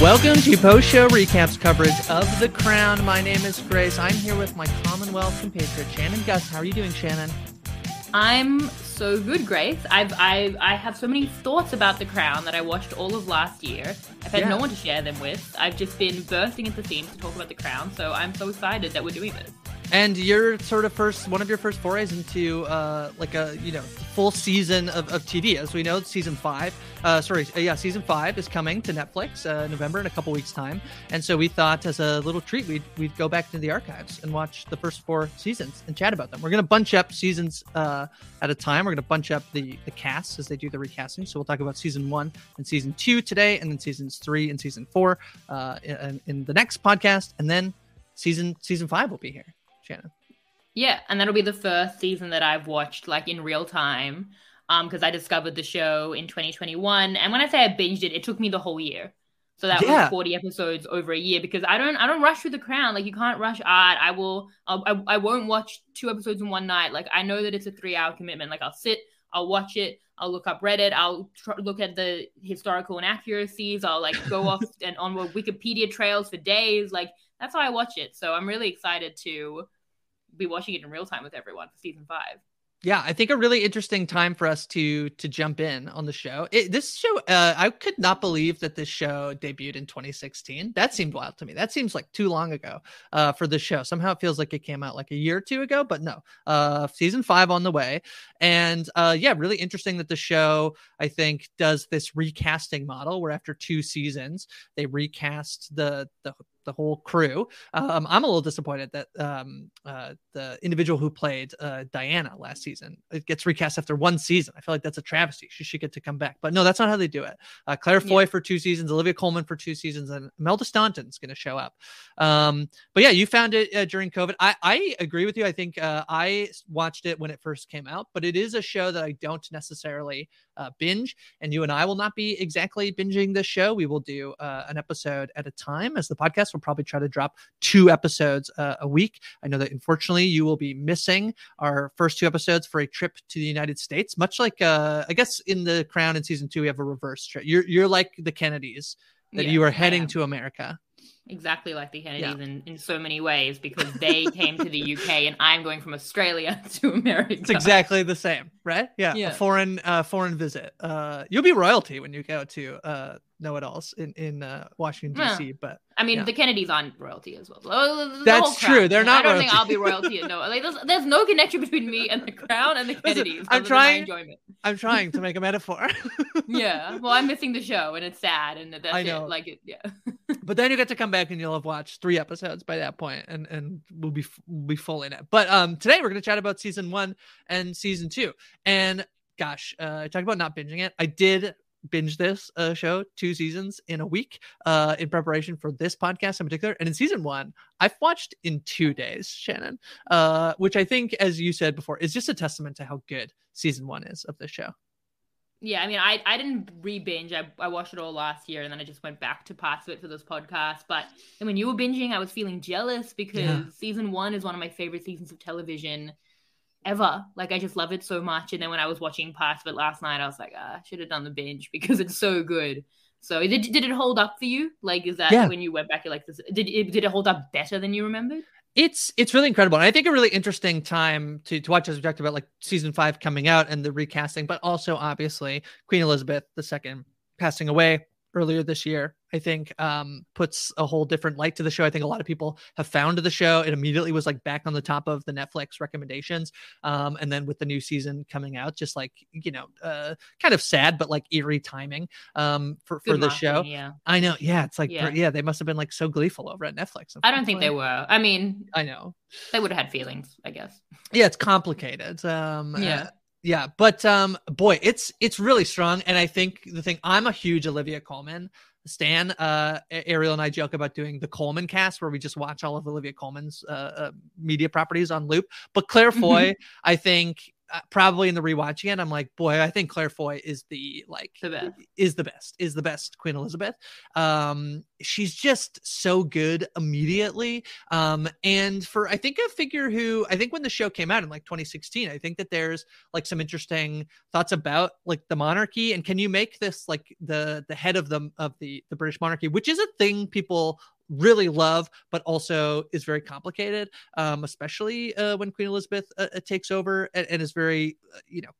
Welcome to post show recaps coverage of The Crown. My name is Grace. I'm here with my Commonwealth compatriot, Shannon Guss. How are you doing, Shannon? I'm so good, Grace. I've I I have so many thoughts about The Crown that I watched all of last year. I've had yeah. no one to share them with. I've just been bursting into themes to talk about The Crown, so I'm so excited that we're doing this. And you're sort of first one of your first forays into uh, like a you know full season of, of TV. As we know, season five, uh, sorry, uh, yeah, season five is coming to Netflix uh, November in a couple weeks time. And so we thought, as a little treat, we'd we'd go back to the archives and watch the first four seasons and chat about them. We're gonna bunch up seasons uh, at a time. We're gonna bunch up the the casts as they do the recasting. So we'll talk about season one and season two today, and then seasons three and season four uh, in, in the next podcast, and then season season five will be here. Shannon. Yeah, and that'll be the first season that I've watched like in real time. Um, because I discovered the show in 2021, and when I say I binged it, it took me the whole year. So that yeah. was 40 episodes over a year because I don't I don't rush through the crown like you can't rush art. I will I'll, I I won't watch two episodes in one night. Like I know that it's a three hour commitment. Like I'll sit, I'll watch it, I'll look up Reddit, I'll tr- look at the historical inaccuracies, I'll like go off and on Wikipedia trails for days. Like that's how I watch it. So I'm really excited to be watching it in real time with everyone for season five. Yeah, I think a really interesting time for us to to jump in on the show. It, this show, uh, I could not believe that this show debuted in 2016. That seemed wild to me. That seems like too long ago uh, for the show. Somehow it feels like it came out like a year or two ago, but no. Uh, season five on the way, and uh, yeah, really interesting that the show I think does this recasting model where after two seasons they recast the the the whole crew. Um, I'm a little disappointed that um, uh, the individual who played uh, Diana last season it gets recast after one season. I feel like that's a travesty. She should get to come back, but no, that's not how they do it. Uh, Claire Foy yeah. for two seasons, Olivia Colman for two seasons, and Imelda Staunton's going to show up. Um, but yeah, you found it uh, during COVID. I, I agree with you. I think uh, I watched it when it first came out, but it is a show that I don't necessarily uh, binge. And you and I will not be exactly binging this show. We will do uh, an episode at a time as the podcast will probably try to drop two episodes uh, a week. I know that unfortunately you will be missing our first two episodes for a trip to the United States, much like uh, I guess in the Crown in season two we have a reverse trip. You're you're like the Kennedys that yeah, you are heading to America exactly like the Kennedys yeah. in, in so many ways because they came to the UK and I'm going from Australia to America. It's exactly the same, right? Yeah, yeah. a foreign uh, foreign visit. Uh, you'll be royalty when you go to uh, know it alls in in uh, Washington D.C. But I mean, yeah. the Kennedys aren't royalty as well. The That's true. They're not. I don't royalty. think I'll be royalty. no, like there's, there's, no connection between me and the crown and the Kennedys. I'm trying. I'm trying to make a metaphor. yeah. Well, I'm missing the show, and it's sad, and that's I know. It. Like it. Yeah. but then you get to come back, and you'll have watched three episodes by that point, and and we'll be we'll be full in it. But um, today we're gonna chat about season one and season two, and gosh, uh, I talked about not binging it. I did binge this uh, show two seasons in a week uh, in preparation for this podcast in particular. And in season one, I've watched in two days, Shannon, uh, which I think, as you said before, is just a testament to how good season one is of this show. Yeah, I mean, I, I didn't re binge. I, I watched it all last year and then I just went back to parts of it for this podcast. But when you were binging, I was feeling jealous because yeah. season one is one of my favorite seasons of television ever. Like I just love it so much. And then when I was watching parts of it last night, I was like, ah, I should have done the binge because it's so good. So did did it hold up for you? Like, is that yeah. when you went back, you're like, this, did it did it hold up better than you remembered? It's it's really incredible, and I think a really interesting time to to watch as we talked about like season five coming out and the recasting, but also obviously Queen Elizabeth II passing away earlier this year I think um, puts a whole different light to the show. I think a lot of people have found the show. It immediately was like back on the top of the Netflix recommendations. Um, and then with the new season coming out, just like, you know, uh, kind of sad, but like eerie timing um, for, for the show. Yeah. I know. Yeah. It's like, yeah. yeah, they must have been like so gleeful over at Netflix. I don't think they were. I mean, I know they would have had feelings, I guess. Yeah. It's complicated. Um, yeah. Uh, yeah, but um boy, it's it's really strong and I think the thing I'm a huge Olivia Colman Stan, uh, Ariel and I joke about doing the Colman cast where we just watch all of Olivia Colman's uh, uh, media properties on loop. But Claire Foy, I think probably in the rewatching it, I'm like, boy, I think Claire Foy is the like the best. is the best, is the best Queen Elizabeth. Um, she's just so good immediately. Um, and for I think a figure who I think when the show came out in like 2016, I think that there's like some interesting thoughts about like the monarchy and can you make this like the the head of the of the the British monarchy, which is a thing people really love, but also is very complicated, um, especially uh, when Queen Elizabeth uh, uh takes over and, and is very, uh, you know,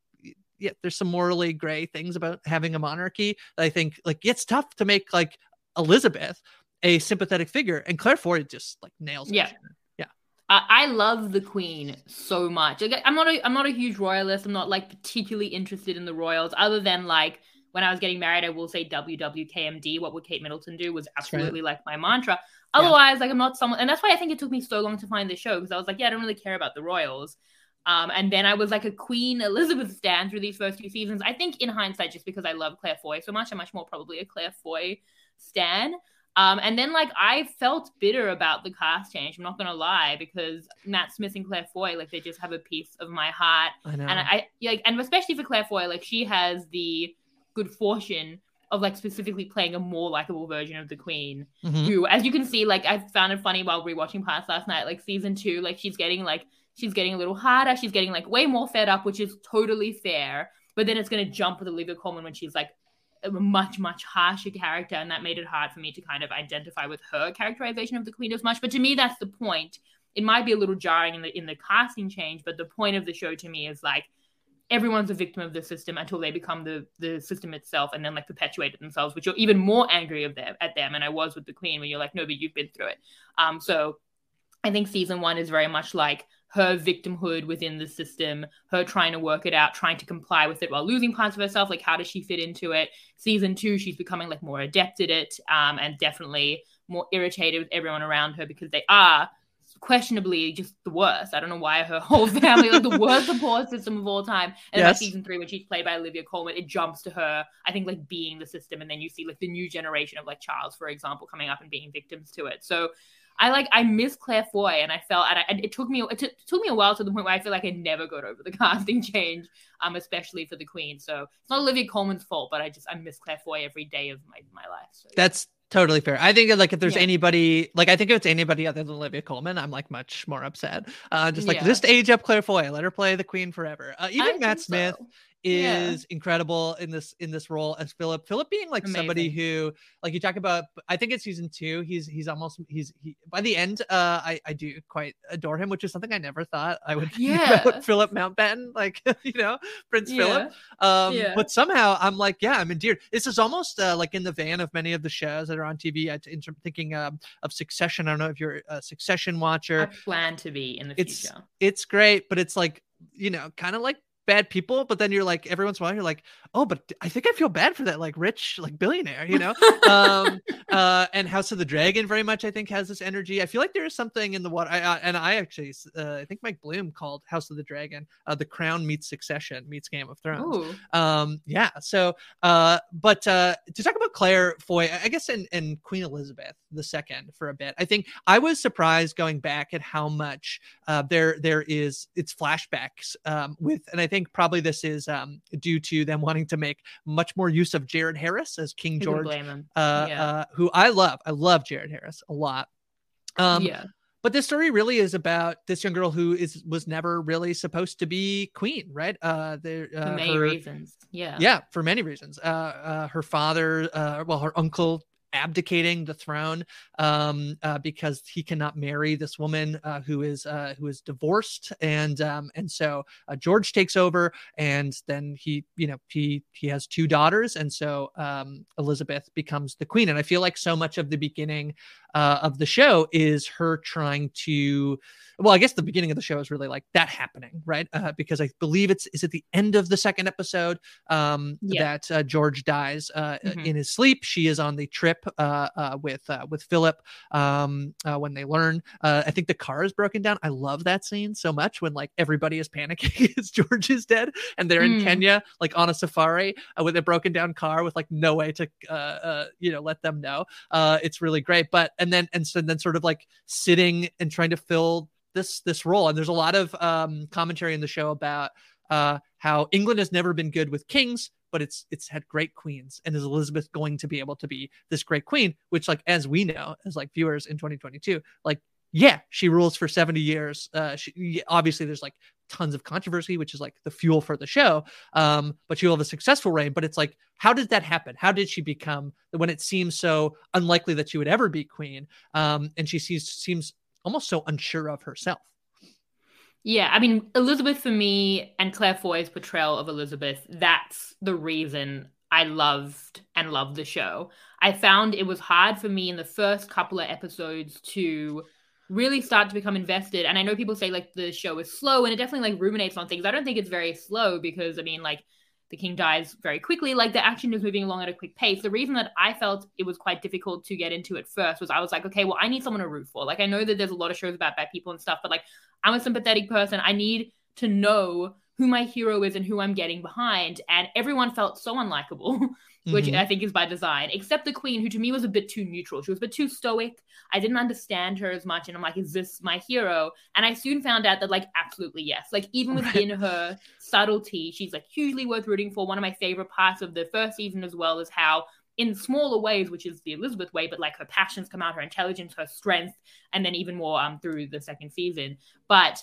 yeah, there's some morally gray things about having a monarchy. I think like it's tough to make like Elizabeth a sympathetic figure, and Claire Foy just like nails it. Yeah. Yeah. I love the Queen so much. Like, I'm not a I'm not a huge royalist. I'm not like particularly interested in the royals, other than like when I was getting married, I will say WWKMD. What would Kate Middleton do was absolutely right. like my mantra. Otherwise, yeah. like I'm not someone, and that's why I think it took me so long to find the show because I was like, yeah, I don't really care about the royals. Um, and then I was like a Queen Elizabeth stan through these first two seasons. I think in hindsight, just because I love Claire Foy so much, I'm much more probably a Claire Foy stan. Um, and then like I felt bitter about the cast change. I'm not gonna lie because Matt Smith and Claire Foy, like they just have a piece of my heart. I know. And I, I like, and especially for Claire Foy, like she has the good fortune of like specifically playing a more likable version of the queen mm-hmm. who as you can see like i found it funny while rewatching past last night like season two like she's getting like she's getting a little harder she's getting like way more fed up which is totally fair but then it's going to jump with olivia colman when she's like a much much harsher character and that made it hard for me to kind of identify with her characterization of the queen as much but to me that's the point it might be a little jarring in the in the casting change but the point of the show to me is like everyone's a victim of the system until they become the the system itself and then like perpetuate it themselves which you're even more angry of them at them and i was with the queen when you're like no but you've been through it. Um so i think season one is very much like her victimhood within the system her trying to work it out trying to comply with it while losing parts of herself like how does she fit into it? Season two she's becoming like more adept at it um and definitely more irritated with everyone around her because they are questionably just the worst. I don't know why her whole family like the worst support system of all time. And yes. by season three, when she's played by Olivia Colman, it jumps to her. I think like being the system, and then you see like the new generation of like Charles, for example, coming up and being victims to it. So I like I miss Claire Foy, and I felt and, I, and it took me it, t- took me a while to the point where I feel like I never got over the casting change, um, especially for the Queen. So it's not Olivia Colman's fault, but I just I miss Claire Foy every day of my my life. So, That's Totally fair. I think like if there's yeah. anybody like I think if it's anybody other than Olivia Colman, I'm like much more upset. Uh, just like yeah. just age up Claire Foy, let her play the Queen forever. Uh, even I Matt Smith, so. Is yeah. incredible in this in this role as Philip. Philip being like Amazing. somebody who like you talk about I think it's season 2, he's he's almost he's he by the end uh I I do quite adore him, which is something I never thought I would yeah. Philip Mountbatten, like you know, Prince yeah. Philip. Um yeah. but somehow I'm like, yeah, I'm endeared. This is almost uh, like in the van of many of the shows that are on TV. I am thinking um, of Succession. I don't know if you're a Succession watcher. I plan to be in the it's, future. It's great, but it's like you know, kind of like bad people, but then you're like every once in a while you're like, oh, but I think I feel bad for that like rich like billionaire, you know. um, uh, and House of the Dragon very much I think has this energy. I feel like there is something in the water. I, uh, and I actually uh, I think Mike Bloom called House of the Dragon uh, the Crown meets Succession meets Game of Thrones. Ooh. Um, yeah. So, uh, but uh, to talk about Claire Foy, I guess, and and Queen Elizabeth the second for a bit. I think I was surprised going back at how much uh, there there is it's flashbacks um, with, and I think think probably this is um, due to them wanting to make much more use of Jared Harris as King George, uh, yeah. uh, who I love. I love Jared Harris a lot. Um, yeah. But this story really is about this young girl who is was never really supposed to be queen, right? Uh, there uh, for many her, reasons, yeah, yeah, for many reasons. Uh, uh, her father, uh, well, her uncle abdicating the throne um, uh, because he cannot marry this woman uh, who is uh, who is divorced, and um, and so uh, George takes over, and then he you know he he has two daughters, and so um, Elizabeth becomes the queen, and I feel like so much of the beginning uh, of the show is her trying to well i guess the beginning of the show is really like that happening right uh, because i believe it's is at the end of the second episode um, yeah. that uh, george dies uh, mm-hmm. in his sleep she is on the trip uh, uh, with with philip um, when they learn i think the car is broken down i love that scene so much when like everybody is panicking as george is dead and they're mm. in kenya like on a safari with a broken down car with like no way to you know let them know it's really great but and then and so then sort of like sitting and trying to fill this this role. And there's a lot of um, commentary in the show about uh, how England has never been good with kings, but it's it's had great queens. And is Elizabeth going to be able to be this great queen? Which, like as we know, as like viewers in 2022, like yeah, she rules for 70 years. Uh, she, obviously, there's like tons of controversy, which is like the fuel for the show. Um, but she'll have a successful reign. But it's like, how did that happen? How did she become when it seems so unlikely that she would ever be queen? Um, and she seems seems almost so unsure of herself. Yeah, I mean, Elizabeth for me and Claire Foy's portrayal of Elizabeth, that's the reason I loved and loved the show. I found it was hard for me in the first couple of episodes to really start to become invested. And I know people say like the show is slow and it definitely like ruminates on things. I don't think it's very slow because I mean like the king dies very quickly. Like the action is moving along at a quick pace. The reason that I felt it was quite difficult to get into at first was I was like, okay, well, I need someone to root for. Like I know that there's a lot of shows about bad people and stuff, but like I'm a sympathetic person. I need to know who my hero is and who I'm getting behind. And everyone felt so unlikable, which mm-hmm. I think is by design, except the queen, who to me was a bit too neutral. She was a bit too stoic. I didn't understand her as much. And I'm like, is this my hero? And I soon found out that, like, absolutely yes. Like, even within her subtlety, she's like hugely worth rooting for. One of my favorite parts of the first season as well is how in smaller ways, which is the Elizabeth way, but like her passions come out, her intelligence, her strength, and then even more um through the second season. But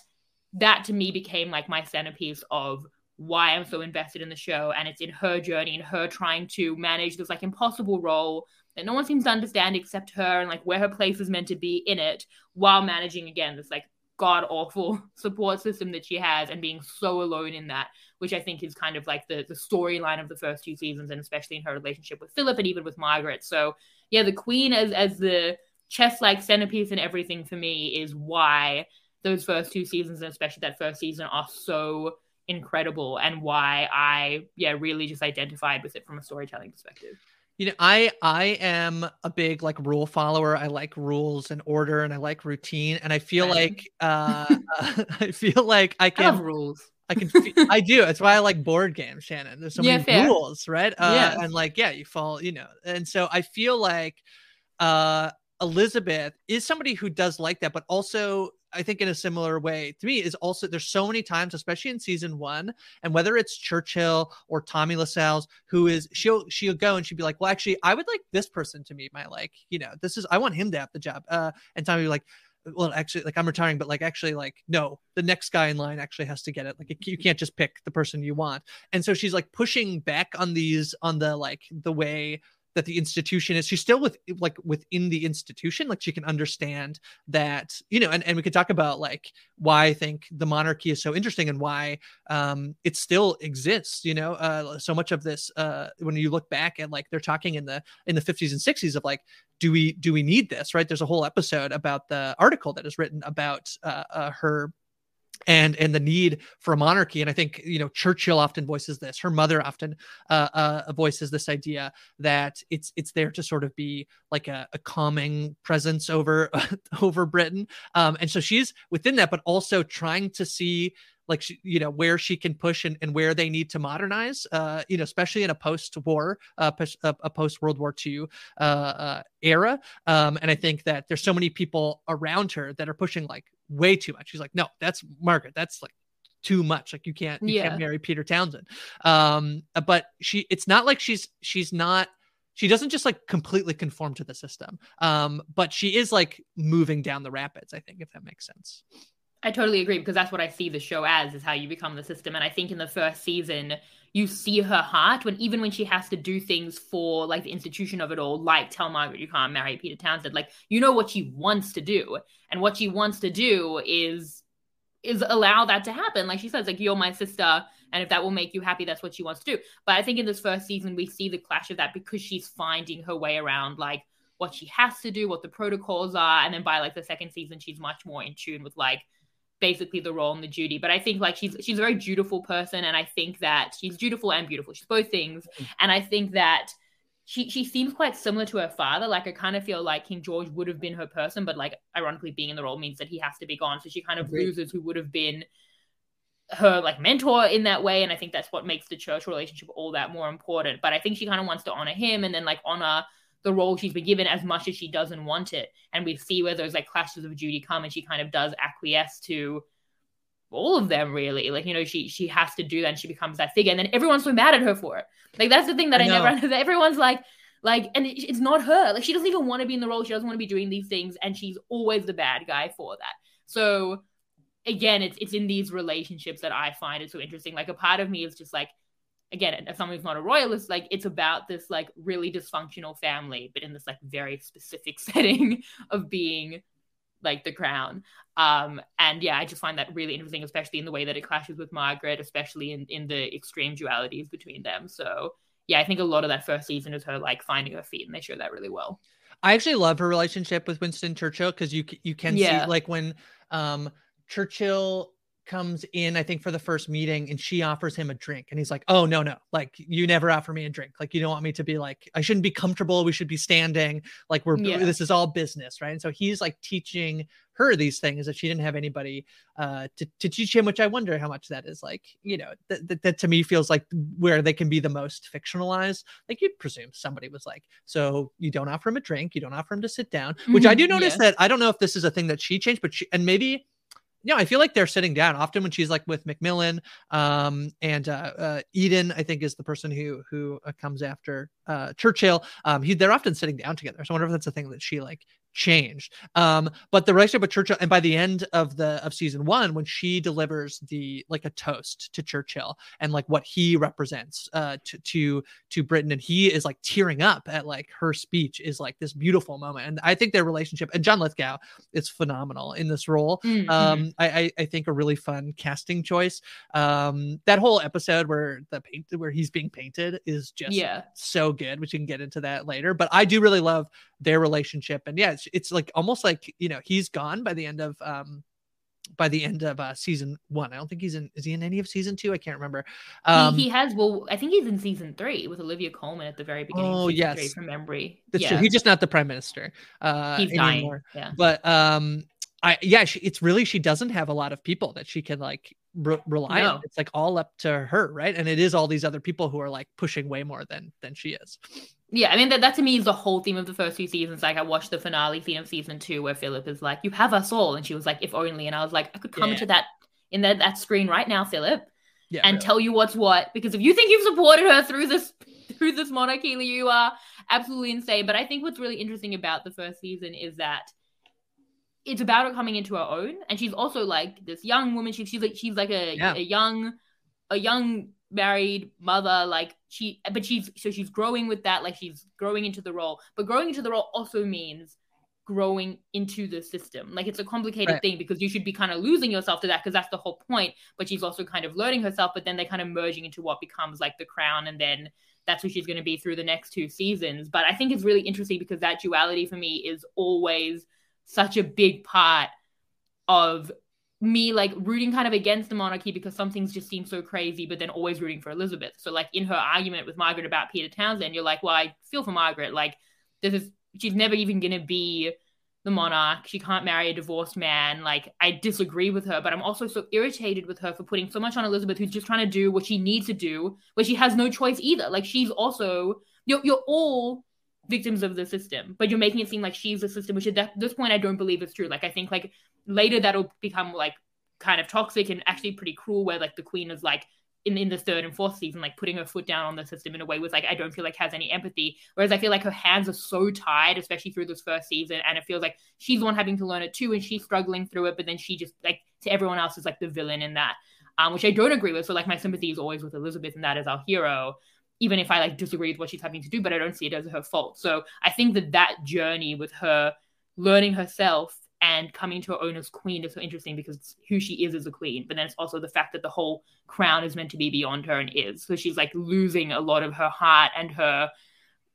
that to me became like my centerpiece of why I'm so invested in the show. And it's in her journey and her trying to manage this like impossible role that no one seems to understand except her and like where her place is meant to be in it while managing again this like god awful support system that she has and being so alone in that, which I think is kind of like the, the storyline of the first two seasons and especially in her relationship with Philip and even with Margaret. So yeah, the queen as as the chess like centerpiece and everything for me is why those first two seasons and especially that first season are so incredible and why I yeah really just identified with it from a storytelling perspective. You know, I I am a big like rule follower. I like rules and order and I like routine and I feel like uh I feel like I can I rules. I can I do. That's why I like board games, Shannon. There's so yeah, many fair. rules, right? Uh yes. and like yeah, you fall, you know. And so I feel like uh Elizabeth is somebody who does like that, but also I think in a similar way to me is also there's so many times, especially in season one, and whether it's Churchill or Tommy Lascelles, who is she'll she'll go and she'd be like, well, actually, I would like this person to meet my like, you know, this is I want him to have the job. Uh, and Tommy would be like, well, actually, like I'm retiring, but like actually, like no, the next guy in line actually has to get it. Like you can't just pick the person you want. And so she's like pushing back on these on the like the way that the institution is she's still with like within the institution like she can understand that you know and, and we could talk about like why i think the monarchy is so interesting and why um it still exists you know? Uh so much of this uh when you look back at like they're talking in the in the 50s and 60s of like do we do we need this right? There's a whole episode about the article that is written about uh, uh her and and the need for a monarchy. And i think you know churchill often voices this her mother often uh, uh, voices this idea that it's it's there to sort of be like a, a calming presence over over britain. Um, and so she's within that but also trying to see like she, you know where she can push and, and where they need to modernize uh you know especially in a post-war uh a, post world war ii uh, uh era. Um and i think that there's so many people around her that are pushing like way too much. She's like no that's margaret. That's like too much. Like you can't you yeah. can't marry peter townsend. Um but she it's not like she's she's not she doesn't just like completely conform to the system. Um but she is like moving down the rapids i think if that makes sense I totally agree because that's what I see the show as is how you become the system. And I think in the first season, you see her heart when even when she has to do things for like the institution of it all, like tell Margaret you can't marry Peter Townsend. Like you know what she wants to do, and what she wants to do is is allow that to happen. Like she says, like you're my sister, and if that will make you happy, that's what she wants to do. But I think in this first season, we see the clash of that because she's finding her way around like what she has to do, what the protocols are, and then by like the second season, she's much more in tune with like basically the role and the duty. But I think like she's she's a very dutiful person, and I think that she's dutiful and beautiful. She's both things, mm-hmm. and I think that she she seems quite similar to her father. Like I kind of feel like King George would have been her person, but like ironically being in the role means that he has to be gone. So she kind of Agreed. loses who would have been her like mentor in that way and i think that's what makes the church relationship all that more important but i think she kind of wants to honor him and then like honor the role she's been given as much as she doesn't want it. And we see where those like clashes of duty come and she kind of does acquiesce to all of them really. Like, you know, she she has to do that and she becomes that figure. And then everyone's so mad at her for it. Like that's the thing that I, I never understood. Everyone's like, like, and it, it's not her. Like she doesn't even want to be in the role. She doesn't want to be doing these things. And she's always the bad guy for that. So again, it's it's in these relationships that I find it so interesting. Like a part of me is just like, again, as someone who's not a royalist, like it's about this like really dysfunctional family, but in this like very specific setting of being like the crown. Um, and yeah, I just find that really interesting, especially in the way that it clashes with Margaret, especially in, in the extreme dualities between them. So yeah, I think a lot of that first season is her like finding her feet, and they show that really well. I actually love her relationship with Winston Churchill because you you can yeah. see like when um Churchill comes in, I think, for the first meeting and she offers him a drink. And he's like, Oh, no, no, like you never offer me a drink. Like you don't want me to be like, I shouldn't be comfortable. We should be standing. Like we're, yeah. this is all business. Right. And so he's like teaching her these things that she didn't have anybody uh, to, to teach him, which I wonder how much that is like, you know, that, that, that to me feels like where they can be the most fictionalized. Like you'd presume somebody was like, so you don't offer him a drink, you don't offer him to sit down, which mm-hmm, I do notice that I don't know if this is a thing that she changed, but she, and maybe yeah, I feel like they're sitting down often when she's like with Macmillan um, and uh, uh, Eden. I think is the person who who uh, comes after uh, Churchill. Um, he they're often sitting down together. So I wonder if that's a thing that she like changed. Um, but the relationship with Churchill, and by the end of the of season one, when she delivers the like a toast to Churchill and like what he represents uh, to to to Britain, and he is like tearing up at like her speech is like this beautiful moment. And I think their relationship and John Lithgow is phenomenal in this role. Mm-hmm. Um, I, I, I think a really fun casting choice. Um, that whole episode where the paint where he's being painted is just yeah so good. Which you can get into that later. But I do really love their relationship, and yeah, it's, it's like almost like you know he's gone by the end of um by the end of uh, season one. I don't think he's in. Is he in any of season two? I can't remember. Um, he, he, has. Well, I think he's in season three with Olivia Colman at the very beginning. Oh yes, from memory. That's yeah. true. He's just not the prime minister. Uh, he's anymore. dying. Yeah. But um, I yeah, she, it's really she doesn't have a lot of people that she can like re- rely no. on. It's like all up to her, right? And it is all these other people who are like pushing way more than than she is. Yeah, I mean that, that to me is the whole theme of the first two seasons. Like I watched the finale scene of season two where Philip is like, "You have us all," and she was like, "If only." And I was like, I could come yeah. into that in that that screen right now, Philip, yeah, and really. tell you what's what. Because if you think you've supported her through this through this monarchy, you are absolutely insane. But I think what's really interesting about the first season is that it's about her coming into her own, and she's also like this young woman. She, she's like she's like a, yeah. a young a young married mother. Like she but she's so she's growing with that. Like she's growing into the role. But growing into the role also means growing into the system. Like it's a complicated right. thing because you should be kind of losing yourself to that because that's the whole point. But she's also kind of learning herself but then they're kind of merging into what becomes like the crown. And then that's who she's going to be through the next two seasons. But i think it's really interesting because that duality for me is always such a big part of me like rooting kind of against the monarchy because some things just seem so crazy, but then always rooting for Elizabeth. So like in her argument with Margaret about Peter Townsend, you're like, well, I feel for Margaret. Like this is she's never even gonna be the monarch. She can't marry a divorced man. Like I disagree with her, but I'm also so irritated with her for putting so much on Elizabeth, who's just trying to do what she needs to do, where she has no choice either. Like she's also you're you're all victims of the system, but you're making it seem like she's the system, which at this point I don't believe is true. Like I think like later that'll become like kind of toxic and actually pretty cruel where like the queen is like in, in the third and fourth season, like putting her foot down on the system in a way with like I don't feel like has any empathy. Whereas I feel like her hands are so tied, especially through this first season, and it feels like she's the one having to learn it too, and she's struggling through it. But then she just like to everyone else is like the villain in that, um, which I don't agree with. So like my sympathy is always with Elizabeth and that is our hero, even if I like disagree with what she's having to do, but I don't see it as her fault. So I think that that journey with her learning herself and coming to her own as queen is so interesting because who she is as a queen, but then it's also the fact that the whole crown is meant to be beyond her and is. So she's like losing a lot of her heart and her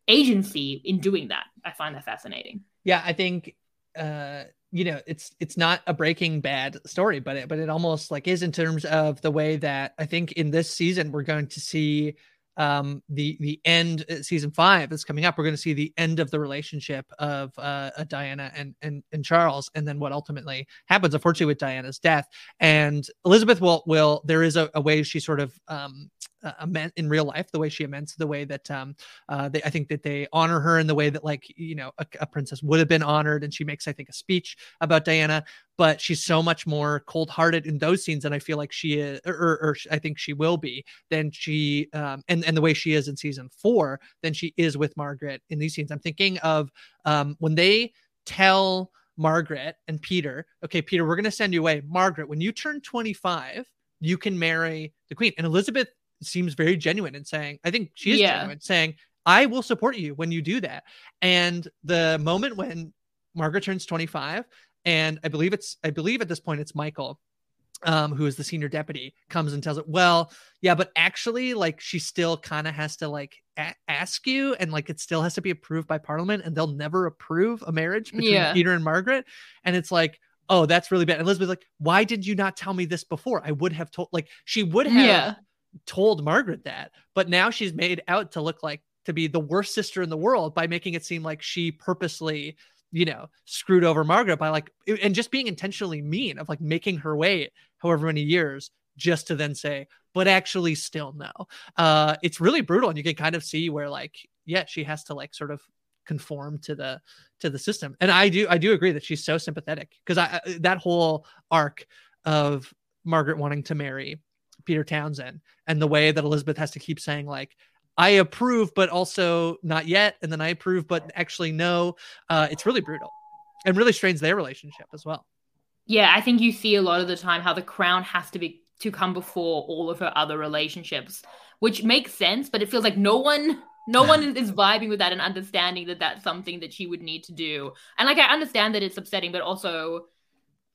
agency in doing that. I find that fascinating. Yeah, I think uh you know it's it's not a breaking bad story but it but it almost like is in terms of the way that i think in this season we're going to see um, the the end uh, season five is coming up. We're going to see the end of the relationship of uh, Diana and, and and Charles, and then what ultimately happens, unfortunately, with Diana's death. And Elizabeth will will there is a, a way she sort of um, uh, amend in real life the way she amends the way that um uh they, i think that they honor her in the way that like you know a, a, princess would have been honored and she makes i think a speech about diana but she's so much more cold-hearted in those scenes and i feel like she is or, or, or i think she will be than she um and and the way she is in season four than she is with margaret in these scenes i'm thinking of um when they tell margaret and peter okay peter we're going to send you away margaret when you turn 25 you can marry the queen and elizabeth seems very genuine in saying, I think she is yeah. genuine, saying, I will support you when you do that. And the moment when Margaret turns 25, and I believe it's, I believe at this point it's Michael, um, who is the senior deputy, comes and tells it, well, yeah, but actually, like, she still kind of has to like a- ask you, and like, it still has to be approved by Parliament, and they'll never approve a marriage between yeah. Peter and Margaret. And it's like, oh, that's really bad. And Elizabeth's like, why did you not tell me this before? I would have told, like, she would have. Yeah told Margaret that, but now she's made out to look like to be the worst sister in the world by making it seem like she purposely, you know, screwed over Margaret by like and just being intentionally mean of like making her wait however many years just to then say, but actually still no. Uh it's really brutal and you can kind of see where like yeah, she has to like sort of conform to the to the system. And I do I do agree that she's so sympathetic because I that whole arc of Margaret wanting to marry Peter Townsend and the way that Elizabeth has to keep saying like I approve but also not yet and then I approve but actually no uh it's really brutal and really strains their relationship as well. Yeah, I think you see a lot of the time how the crown has to be to come before all of her other relationships, which makes sense, but it feels like no one no one is vibing with that and understanding that that's something that she would need to do. And like I understand that it's upsetting, but also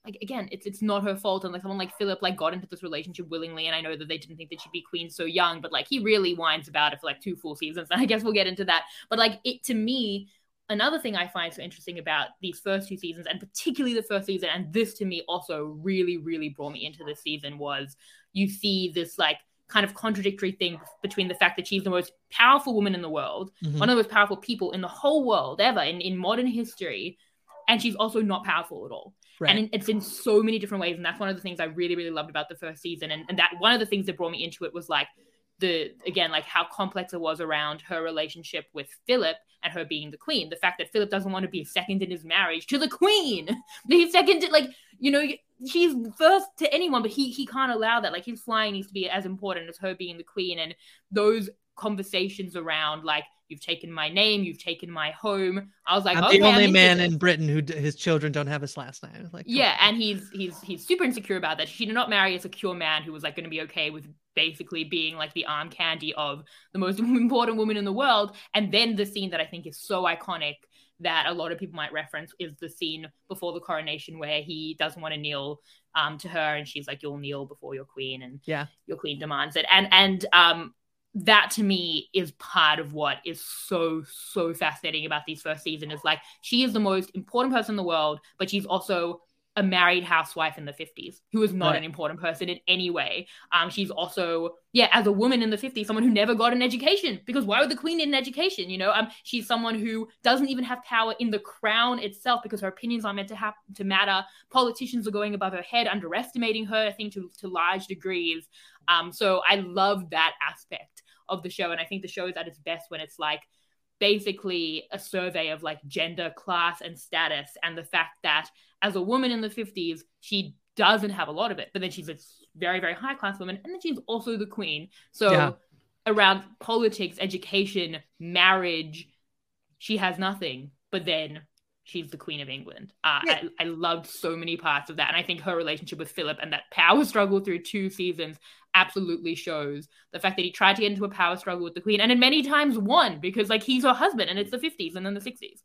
like again, it's it's not her fault. And like someone like Philip like got into this relationship willingly, and I know that they didn't think that she'd be queen so young, but like he really whines about it for like two full seasons. And I guess we'll get into that. But like it to me, another thing I find so interesting about these first two seasons, and particularly the first season, and this to me also really, really brought me into this season was you see this like kind of contradictory thing between the fact that she's the most powerful woman in the world, mm-hmm. one of the most powerful people in the whole world ever in, in modern history, and she's also not powerful at all. Right. And it's in so many different ways. And that's one of the things I really, really loved about the first season. And, and that one of the things that brought me into it was like the, again, like how complex it was around her relationship with Philip and her being the queen. The fact that Philip doesn't want to be second in his marriage to the queen. He's second, to, like, you know, she's first to anyone, but he he can't allow that. Like his flying needs to be as important as her being the queen. And those conversations around like you've taken my name, you've taken my home. I was like, I'm okay, the only I'm man in Britain who d- his children don't have his last name. Like, yeah, and he's he's he's super insecure about that. She did not marry a secure man who was like going to be okay with basically being like the arm candy of the most important woman in the world. And then the scene that I think is so iconic that a lot of people might reference is the scene before the coronation where he doesn't want to kneel um, to her and she's like you'll kneel before your queen and yeah your queen demands it and and um that to me is part of what is so so fascinating about these first season is like she is the most important person in the world but she's also a married housewife in the 50s who is not Right. an important person in any way. Um, she's also, yeah, as a woman in the 50s, someone who never got an education because why would the queen need an education? You know, um, she's someone who doesn't even have power in the crown itself because her opinions aren't meant to have to matter. Politicians are going above her head, underestimating her, I think, to, to large degrees. Um, so I love that aspect of the show. And I think the show is at its best when it's like, basically a survey of like gender, class, and status, and the fact that as a woman in the 50s, she doesn't have a lot of it, but then she's a very, very high class woman, and then she's also the queen. So Yeah. around politics, education, marriage, she has nothing, but then she's the queen of England. Uh, Yeah. I, I loved so many parts of that, and I think her relationship with Philip and that power struggle through two seasons absolutely shows the fact that he tried to get into a power struggle with the queen, and then many times won because like he's her husband, and it's the 50s and then the 60s.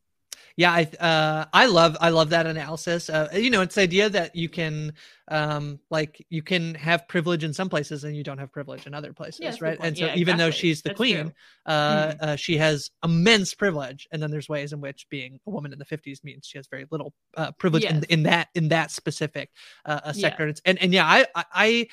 yeah i uh i love i love that analysis uh you know it's the idea that you can um like you can have privilege in some places and you don't have privilege in other places Yeah, that's a good right and so Yeah, even though she's the That's queen uh, Mhm. uh she has immense privilege and then there's ways in which being a woman in the 50s means she has very little uh privilege in, Yes. in that in that specific uh Yeah. sector It's- and and yeah I, I i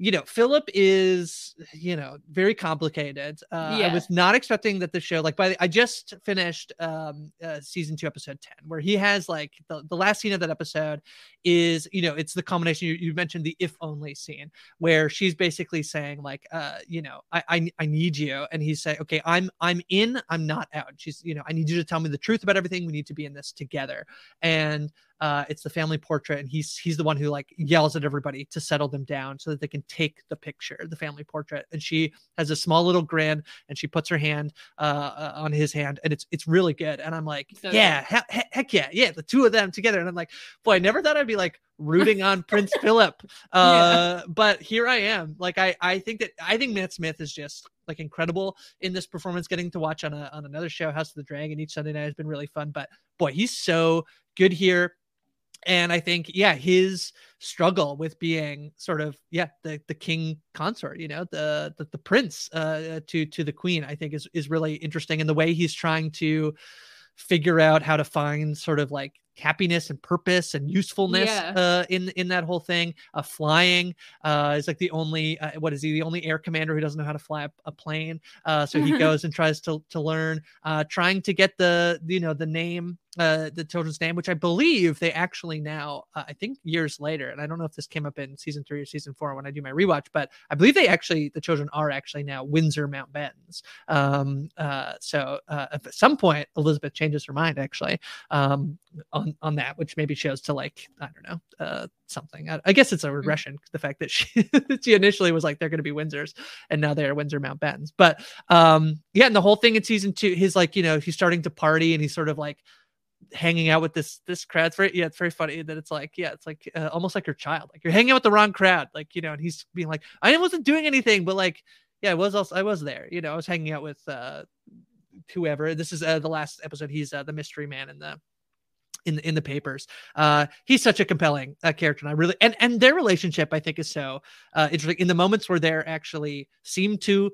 you know philip is you know very complicated. Uh i was not expecting that the show like by the, i just finished um uh, season two episode 10 where he has like the, the last scene of that episode is you know it's the combination you, you mentioned the if only scene where she's basically saying like uh you know I, I i need you. And he's saying okay i'm i'm in i'm not out. She's you know i need you to tell me the truth about everything. We need to be in this together. And uh, it's the family portrait, and he's he's the one who like yells at everybody to settle them down so that they can take the picture, the family portrait. And she has a small little grin, and she puts her hand uh, uh, on his hand, and it's it's really good. And I'm like, So yeah, he- he- heck yeah, yeah, the two of them together. And I'm like, boy, I never thought I'd be like rooting on Prince Philip, uh, but here I am. Like I I think that I think Matt Smith is just like incredible in this performance. Getting to watch on a on another show, House of the Dragon, each Sunday night has been really fun. But boy, he's so good here and i think yeah his struggle with being sort of yeah the the king consort you know the the, the prince uh to to the queen i think is is really interesting and the way he's trying to figure out how to find sort of like happiness and purpose and usefulness Yeah. uh in in that whole thing uh flying uh is like the only uh, what is he the only air commander who doesn't know how to fly a, a plane uh so he goes and tries to to learn uh trying to get the you know the name uh the children's name which i believe they actually now uh, i think years later and i don't know if this came up in season three or season four when i do my rewatch but i believe they actually the children are actually now windsor mountbattens um uh so uh at some point elizabeth changes her mind actually um on on that which maybe shows to like i don't know uh something i, I guess it's a regression the fact that she she initially was like they're going to be windsors and now they're windsor mountbattens but um yeah and the whole thing in season two he's like you know he's starting to party and he's sort of like hanging out with this this crowd. It's very yeah, it's very funny that it's like yeah, it's like uh, almost like your child. Like you're hanging out with the wrong crowd. Like you know, and he's being like, I wasn't doing anything, but like yeah, I was also I was there. You know, I was hanging out with uh whoever. This is uh, the last episode. He's uh, the mystery man in the in the, in the papers. Uh, he's such a compelling uh, character, and I really and and their relationship I think is so uh, interesting. In the moments where they're actually seem to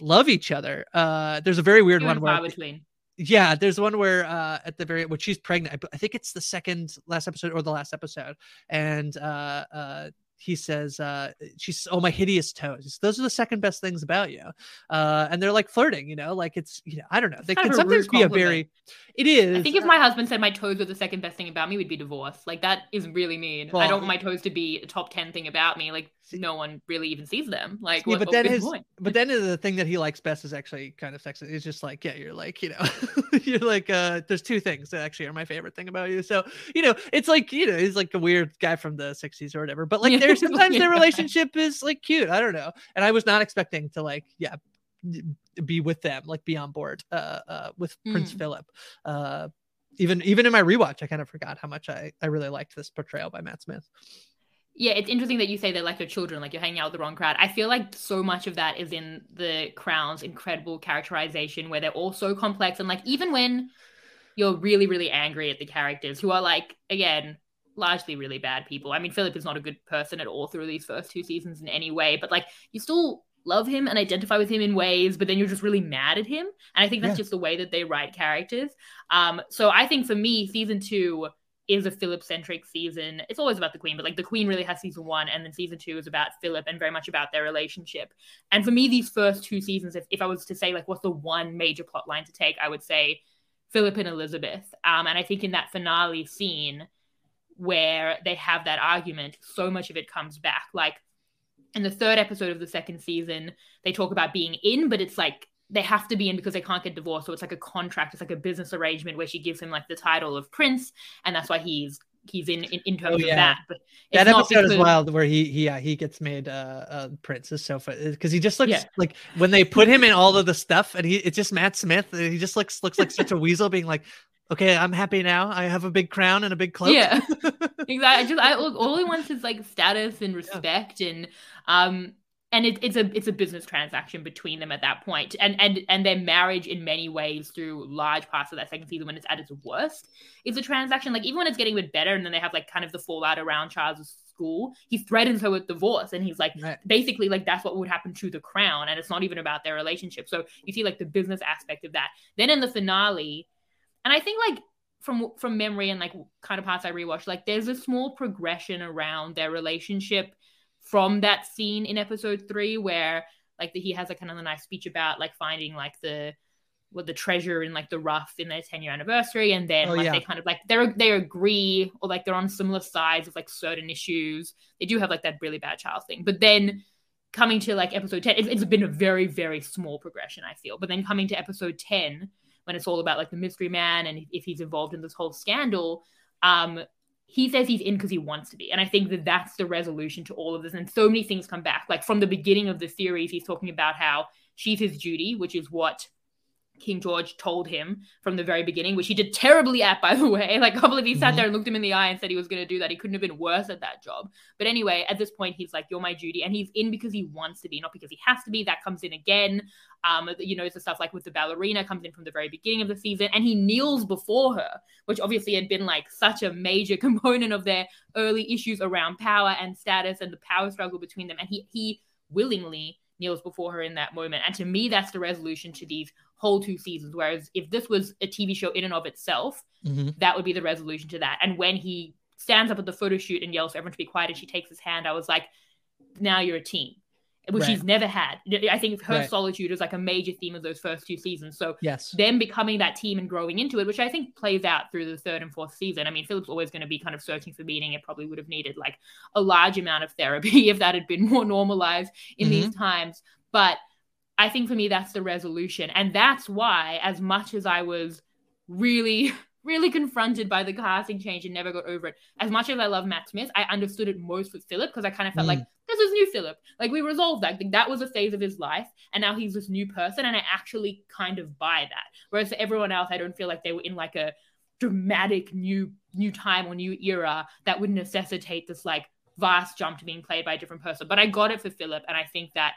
love each other. Uh, there's a very weird one where between. yeah, there's one where uh at the very when she's pregnant, I think it's the second last episode or the last episode, and uh uh he says uh she's oh my hideous toes. Says, Those are the second best things about you. Uh and they're like flirting, you know, like it's you know, I don't know. They can sometimes be a very it is I think if my husband said my toes were the second best thing about me, we'd be divorced. Like that is really mean. I don't want my toes to be a top ten thing about me. Like no one really even sees them. Like yeah, what, but then good his point? but then the thing that he likes best is actually kind of sexy. It's just like, yeah, you're like, you know, you're like, uh, there's two things that actually are my favorite thing about you. So, you know, it's like, you know, he's like a weird guy from the 60s or whatever. But like there's sometimes their relationship is like cute. I don't know. And I was not expecting to like, yeah, be with them, like be on board uh, uh, with Mm. Prince Philip. Uh, even even in my rewatch, I kind of forgot how much I I really liked this portrayal by Matt Smith. Yeah, it's interesting that you say they're like your children, like you're hanging out with the wrong crowd. I feel like so much of that is in the Crown's incredible characterization, where they're all so complex, and like even when you're really, really angry at the characters who are like, again, largely really bad people. I mean, Philip is not a good person at all through these first two seasons in any way, but like you still love him and identify with him in ways, but then you're just really mad at him. And I think that's Yeah. just the way that they write characters. Um, so I think for me, season two is a Philip centric season. It's always about the Queen, but like the Queen really has season one, and then season two is about Philip and very much about their relationship. And for me, these first two seasons, if, if I was to say like what's the one major plot line to take, I would say Philip and Elizabeth. Um, and I think in that finale scene where they have that argument, so much of it comes back. Like in the third episode of the second season, they talk about being in, but it's like they have to be in because they can't get divorced. So it's like a contract, it's like a business arrangement where she gives him like the title of prince, and that's why he's he's in in, in terms Oh, of that. But That episode is wild, where he, he yeah he gets made uh, uh Prince is so funny because he just looks Yeah. like when they put him in all of the stuff and he it's just Matt Smith. uh, He just looks looks like such a weasel, being like, okay, I'm happy now. I have a big crown and a big cloak. Yeah, exactly. I just I, all all he wants is like status and respect, and um, and it, it's a it's a business transaction between them at that point, and and and their marriage in many ways through large parts of that second season when it's at its worst is a transaction. Like even when it's getting a bit better, and then they have like kind of the fallout around Charles's school, he threatens her with divorce, and he's like Right. basically like that's what would happen to the crown, and it's not even about their relationship. So you see like the business aspect of that. Then in the finale, and I think like from from memory and like kind of parts I rewatched, like there's a small progression around their relationship from that scene in episode three where like the, he has a kind of a nice speech about like finding like the what the treasure in like the rough in their 10 year anniversary. And then Oh, like yeah. they kind of like they they agree or like they're on similar sides of like certain issues. They do have like that really bad child thing. But then coming to like episode 10 it, it's been a very very small progression i feel. But then coming to episode 10 when it's all about like the mystery man and if he's involved in this whole scandal um he says he's in because he wants to be. And i think that that's the resolution to all of this. And so many things come back. Like from the beginning of the series he's talking about how she's his duty which is what King George told him from the very beginning, which he did terribly at, by the way. Like, I can't believe he sat Mhm. there and looked him in the eye and said he was going to do that. He couldn't have been worse at that job. But anyway, at this point, he's like, "You're my duty," and he's in because he wants to be, not because he has to be. That comes in again. Um, you know, it's the stuff like with the ballerina comes in from the very beginning of the season, and he kneels before her, which obviously had been like such a major component of their early issues around power and status and the power struggle between them. And he he willingly kneels before her in that moment. And to me, that's the resolution to these whole two seasons. Whereas if this was a TV show in and of itself, Mhm. that would be the resolution to that. And when he stands up at the photo shoot and yells for everyone to be quiet and she takes his hand, I was like, now you're a team. Which Right. he's never had. I think her Right. solitude is like a major theme of those first two seasons. So Yes. them becoming that team and growing into it, which I think plays out through the third and fourth season. I mean, Philip's always going to be kind of searching for meaning. It probably would have needed like a large amount of therapy if that had been more normalized in these mm-hmm. times. But I think for me, that's the resolution. And that's why, as much as I was really, really confronted by the casting change and never got over it, as much as I love Matt Smith, I understood it most with Philip because I kind of felt Mm. like this is new Philip. Like we resolved that. Like, that was a phase of his life. And now he's this new person. And I actually kind of buy that. Whereas for everyone else, I don't feel like they were in like a dramatic new new time or new era that would necessitate this like vast jump to being played by a different person. But I got it for Philip, and I think that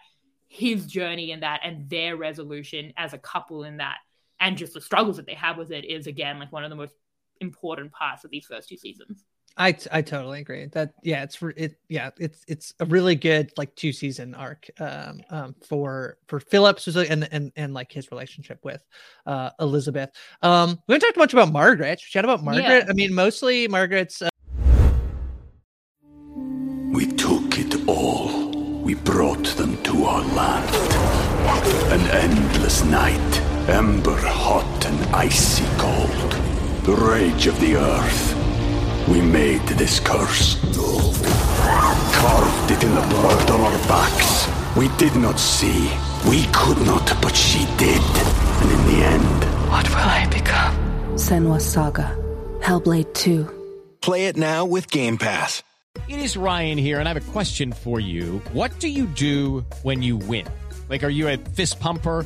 his journey in that and their resolution as a couple in that and just the struggles that they have with it is again like one of the most important parts of these first two seasons. I I totally agree that yeah it's re- it yeah it's it's a really good like two season arc um um for for Philip's and and and like his relationship with uh Elizabeth um we haven't talked much about Margaret chat about Margaret Yeah. I mean mostly Margaret's uh, We took it all. We brought them to our land. An endless night, ember hot and icy cold. The rage of the earth. We made this curse. Carved it in the blood on our backs. We did not see. We could not, but she did. And in the end, What will I become? Senua Saga. Hellblade 2. Play it now with Game Pass. It is Ryan here, and I have a question for you. What do you do when you win? Like, are you a fist pumper?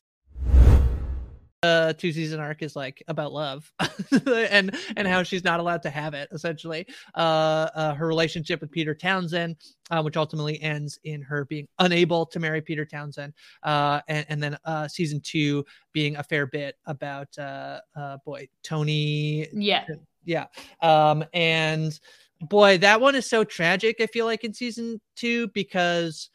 Uh, two season arc is like about love and and how she's not allowed to have it essentially. Uh, uh her relationship with peter townsend uh, which ultimately ends in her being unable to marry peter townsend uh and, and then uh season two being a fair bit about uh uh boy tony yeah. Yeah. Um and boy that one is so tragic i feel like in season two because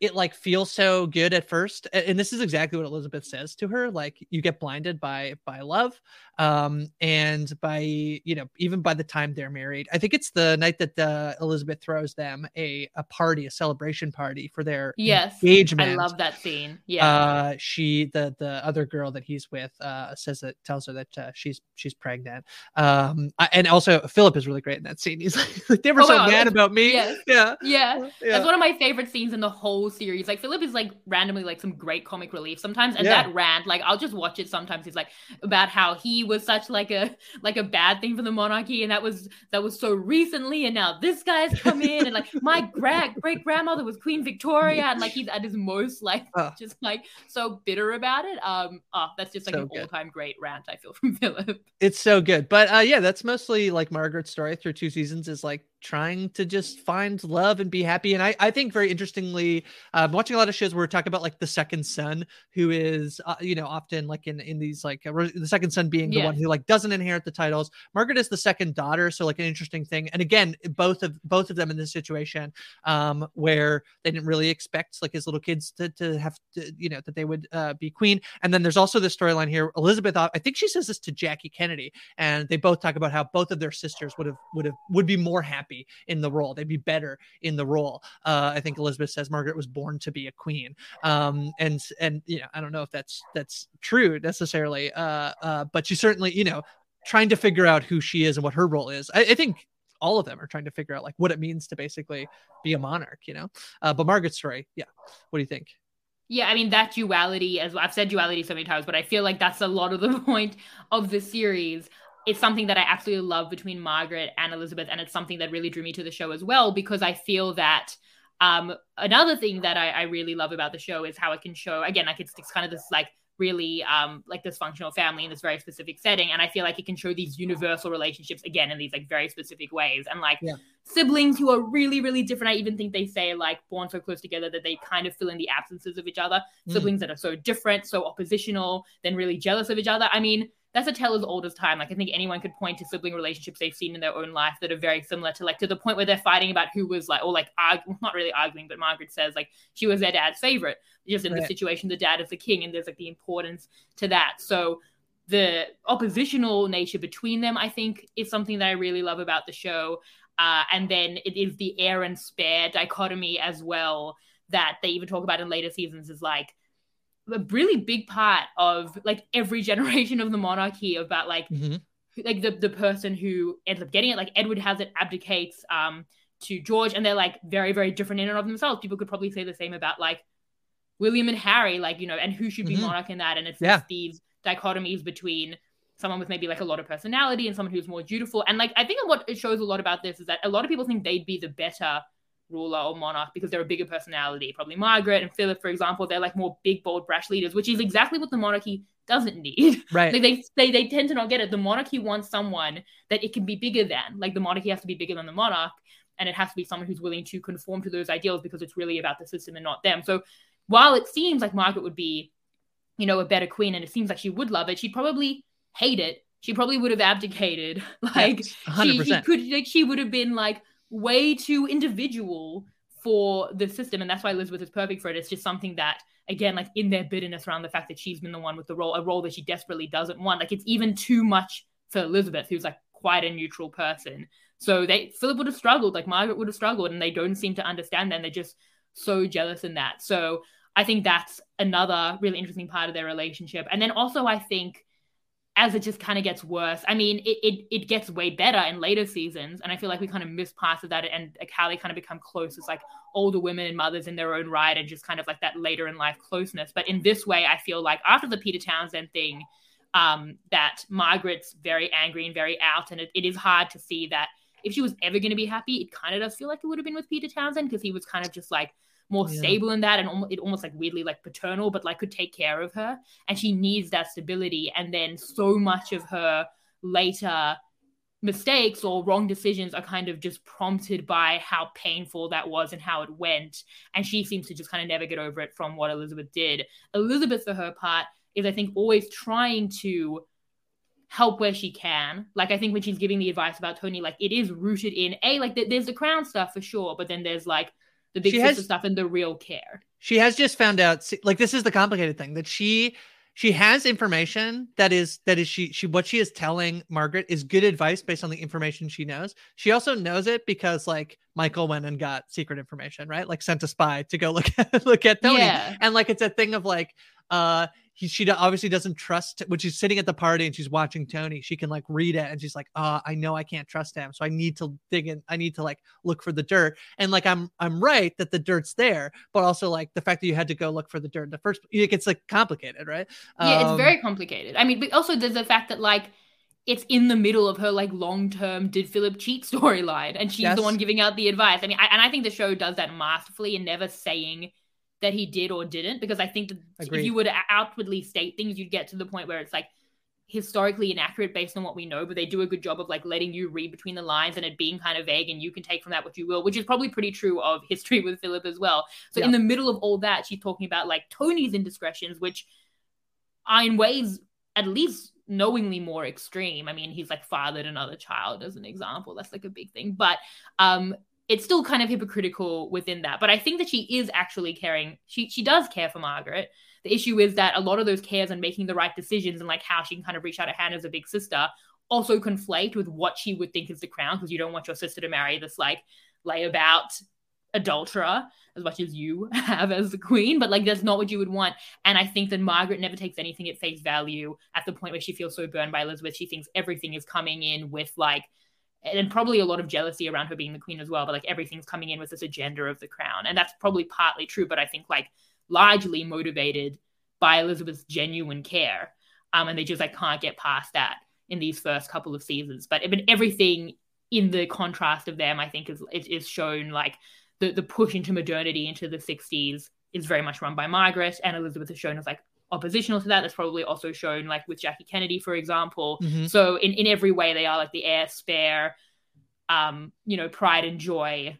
it like feels so good at first and this is exactly what elizabeth says to her like you get blinded by by love um and by you know even by the time they're married i think it's the night that uh, elizabeth throws them a a party a celebration party for their yes engagement i love that scene yeah uh she the the other girl that he's with uh says that tells her that uh, she's she's pregnant um and also philip is really great in that scene he's like they were oh, so wow. mad about me yes. yeah. yeah yeah that's one of my favorite scenes in the whole series. Like Philip is like randomly like some great comic relief sometimes, and yeah. that rant, like I'll just watch it sometimes. He's like about how he was such like a like a bad thing for the monarchy, and that was that was so recently, and now this guy's come in, and like my great great grandmother was Queen Victoria, and like he's at his most like oh. just like so bitter about it. Um, oh, that's just like so an all time great rant. I feel from Philip. It's so good, but uh, yeah, that's mostly like Margaret's story through two seasons is like trying to just find love and be happy. And I, I think very interestingly, I'm um, watching a lot of shows where we're talking about like the second son, who is, uh, you know, often like in in these like uh, the second son being the yeah. one who like doesn't inherit the titles. Margaret is the second daughter, so like an interesting thing. And again, both of both of them in this situation, um, where they didn't really expect like his little kids to to have to, you know, that they would uh, be queen. And then there's also this storyline here. Elizabeth, I think she says this to Jackie Kennedy, and they both talk about how both of their sisters would have would have would be more happy happy in the role. They'd be better in the role. Uh, I think Elizabeth says Margaret was born to be a queen. Um, and and you know I don't know if that's that's true necessarily. Uh, uh, but she certainly you know trying to figure out who she is and what her role is. I, I think all of them are trying to figure out like what it means to basically be a monarch. You know, uh, but Margaret's story, yeah. What do you think? Yeah, I mean that duality as I've said duality so many times, but I feel like that's a lot of the point of the series it's something that I absolutely love between Margaret and Elizabeth, and it's something that really drew me to the show as well because I feel that um, another thing that I, I, really love about the show is how it can show again like it's, it's kind of this like really um like dysfunctional family in this very specific setting and i feel like it can show these universal relationships again in these like very specific ways and like yeah. siblings who are really really different i even think they say like born so close together that they kind of fill in the absences of each other mm. siblings that are so different so oppositional then really jealous of each other i mean that's a tale as old as time. Like I think anyone could point to sibling relationships they've seen in their own life that are very similar to like to the point where they're fighting about who was like or like argue, not really arguing, but Margaret says like she was their dad's favorite. Just in right. the situation, the dad is the king, and there's like the importance to that. So the oppositional nature between them, I think, is something that I really love about the show. Uh, and then it is the heir and spare dichotomy as well that they even talk about in later seasons is like a really big part of like every generation of the monarchy about like mm-hmm. like the, the person who ends up getting it like edward has it abdicates um to george and they're like very very different in and of themselves people could probably say the same about like William and Harry, like, you know, and who should be Mhm. monarch in that. And it's Yeah. just these dichotomies between someone with maybe like a lot of personality and someone who's more dutiful. And like, I think what it shows a lot about this is that a lot of people think they'd be the better ruler or monarch because they're a bigger personality. Probably Margaret and Philip, for example, they're like more big, bold, brash leaders, which is exactly what the monarchy doesn't need. Right. Like they, they they tend to not get it. The monarchy wants someone that it can be bigger than. Like the monarchy has to be bigger than the monarch, and it has to be someone who's willing to conform to those ideals because it's really about the system and not them. So while it seems like Margaret would be, you know, a better queen, and it seems like she would love it, she'd probably hate it. She probably would have abdicated. Like Yes, she, she 100%. could like she would have been like way too individual for the system. And that's why elizabeth is perfect for it. It's just something that again like in their bitterness around the fact that she's been the one with the role a role that she desperately doesn't want. Like it's even too much for elizabeth who's like quite a neutral person. So they philip would have struggled like margaret would have struggled and they don't seem to understand that. And they're just so jealous in that. So i think that's another really interesting part of their relationship. And then also i think as it just kind of gets worse. I mean, it, it it gets way better in later seasons, and I feel like we kind of miss parts of that, and like how they kind of become close as like older women and mothers in their own right, and just kind of like that later in life closeness. But in this way, I feel like after the Peter Townsend thing, um, that Margaret's very angry and very out, and it, it is hard to see that if she was ever going to be happy, it kind of does feel like it would have been with Peter Townsend because he was kind of just like more Yeah. stable in that and almost, it almost like weirdly like paternal, but like could take care of her. And she needs that stability. And then so much of her later mistakes or wrong decisions are kind of just prompted by how painful that was and how it went. And she seems to just kind of never get over it from what Elizabeth did. Elizabeth, for her part, is I think always trying to help where she can. Like I think when she's giving the advice about Tony, like it is rooted in a like th- there's the crown stuff for sure, but then there's like the big She sister has- stuff and the real care. she has just found out like this is the complicated thing that she she has information that is that is she she what she is telling margaret is good advice based on the information she knows she also knows it because like michael went and got secret information right like sent a spy to go look at look at tony Yeah. and like it's a thing of like uh he, she obviously doesn't trust when she's sitting at the party and she's watching Tony. She can like read it and she's like, "Oh, I know I can't trust him, so I need to dig in. I need to like look for the dirt." And like I'm I'm right that the dirt's there, but also like the fact that you had to go look for the dirt in the first. It gets like complicated, right? Yeah, Um, it's very complicated. I mean, but also there's the fact that like it's in the middle of her like long term did Philip cheat storyline, and she's Yes. the one giving out the advice. I mean, I, and I think the show does that masterfully and never saying that he did or didn't, because I think that Agreed. if you were to outwardly state things, you'd get to the point where it's like historically inaccurate based on what we know, but they do a good job of like letting you read between the lines and it being kind of vague and you can take from that what you will, which is probably pretty true of history with Philip as well. So Yeah. in the middle of all that, she's talking about like Tony's indiscretions, which are in ways at least knowingly more extreme. I mean, he's like fathered another child as an example. That's like a big thing. But um it's still kind of hypocritical within that. But I think that she is actually caring. She she does care for Margaret. The issue is that a lot of those cares and making the right decisions and like how she can kind of reach out a hand as a big sister also conflate with what she would think is the crown because you don't want your sister to marry this like layabout adulterer as much as you have as the queen, but like that's not what you would want. And I think that Margaret never takes anything at face value at the point where she feels so burned by Elizabeth. She thinks everything is coming in with like, and probably a lot of jealousy around her being the queen as well, but like everything's coming in with this agenda of the crown. And that's probably partly true, but I think like largely motivated by Elizabeth's genuine care. Um, and they just like can't get past that in these first couple of seasons. But, but everything in the contrast of them, I think, is is, is shown like the the push into modernity into the 60s is very much run by Margaret, and Elizabeth is shown as like oppositional to that. That's probably also shown like with Jackie Kennedy, for example. Mhm. So in in every way, they are like the heir spare, um, you know, pride and joy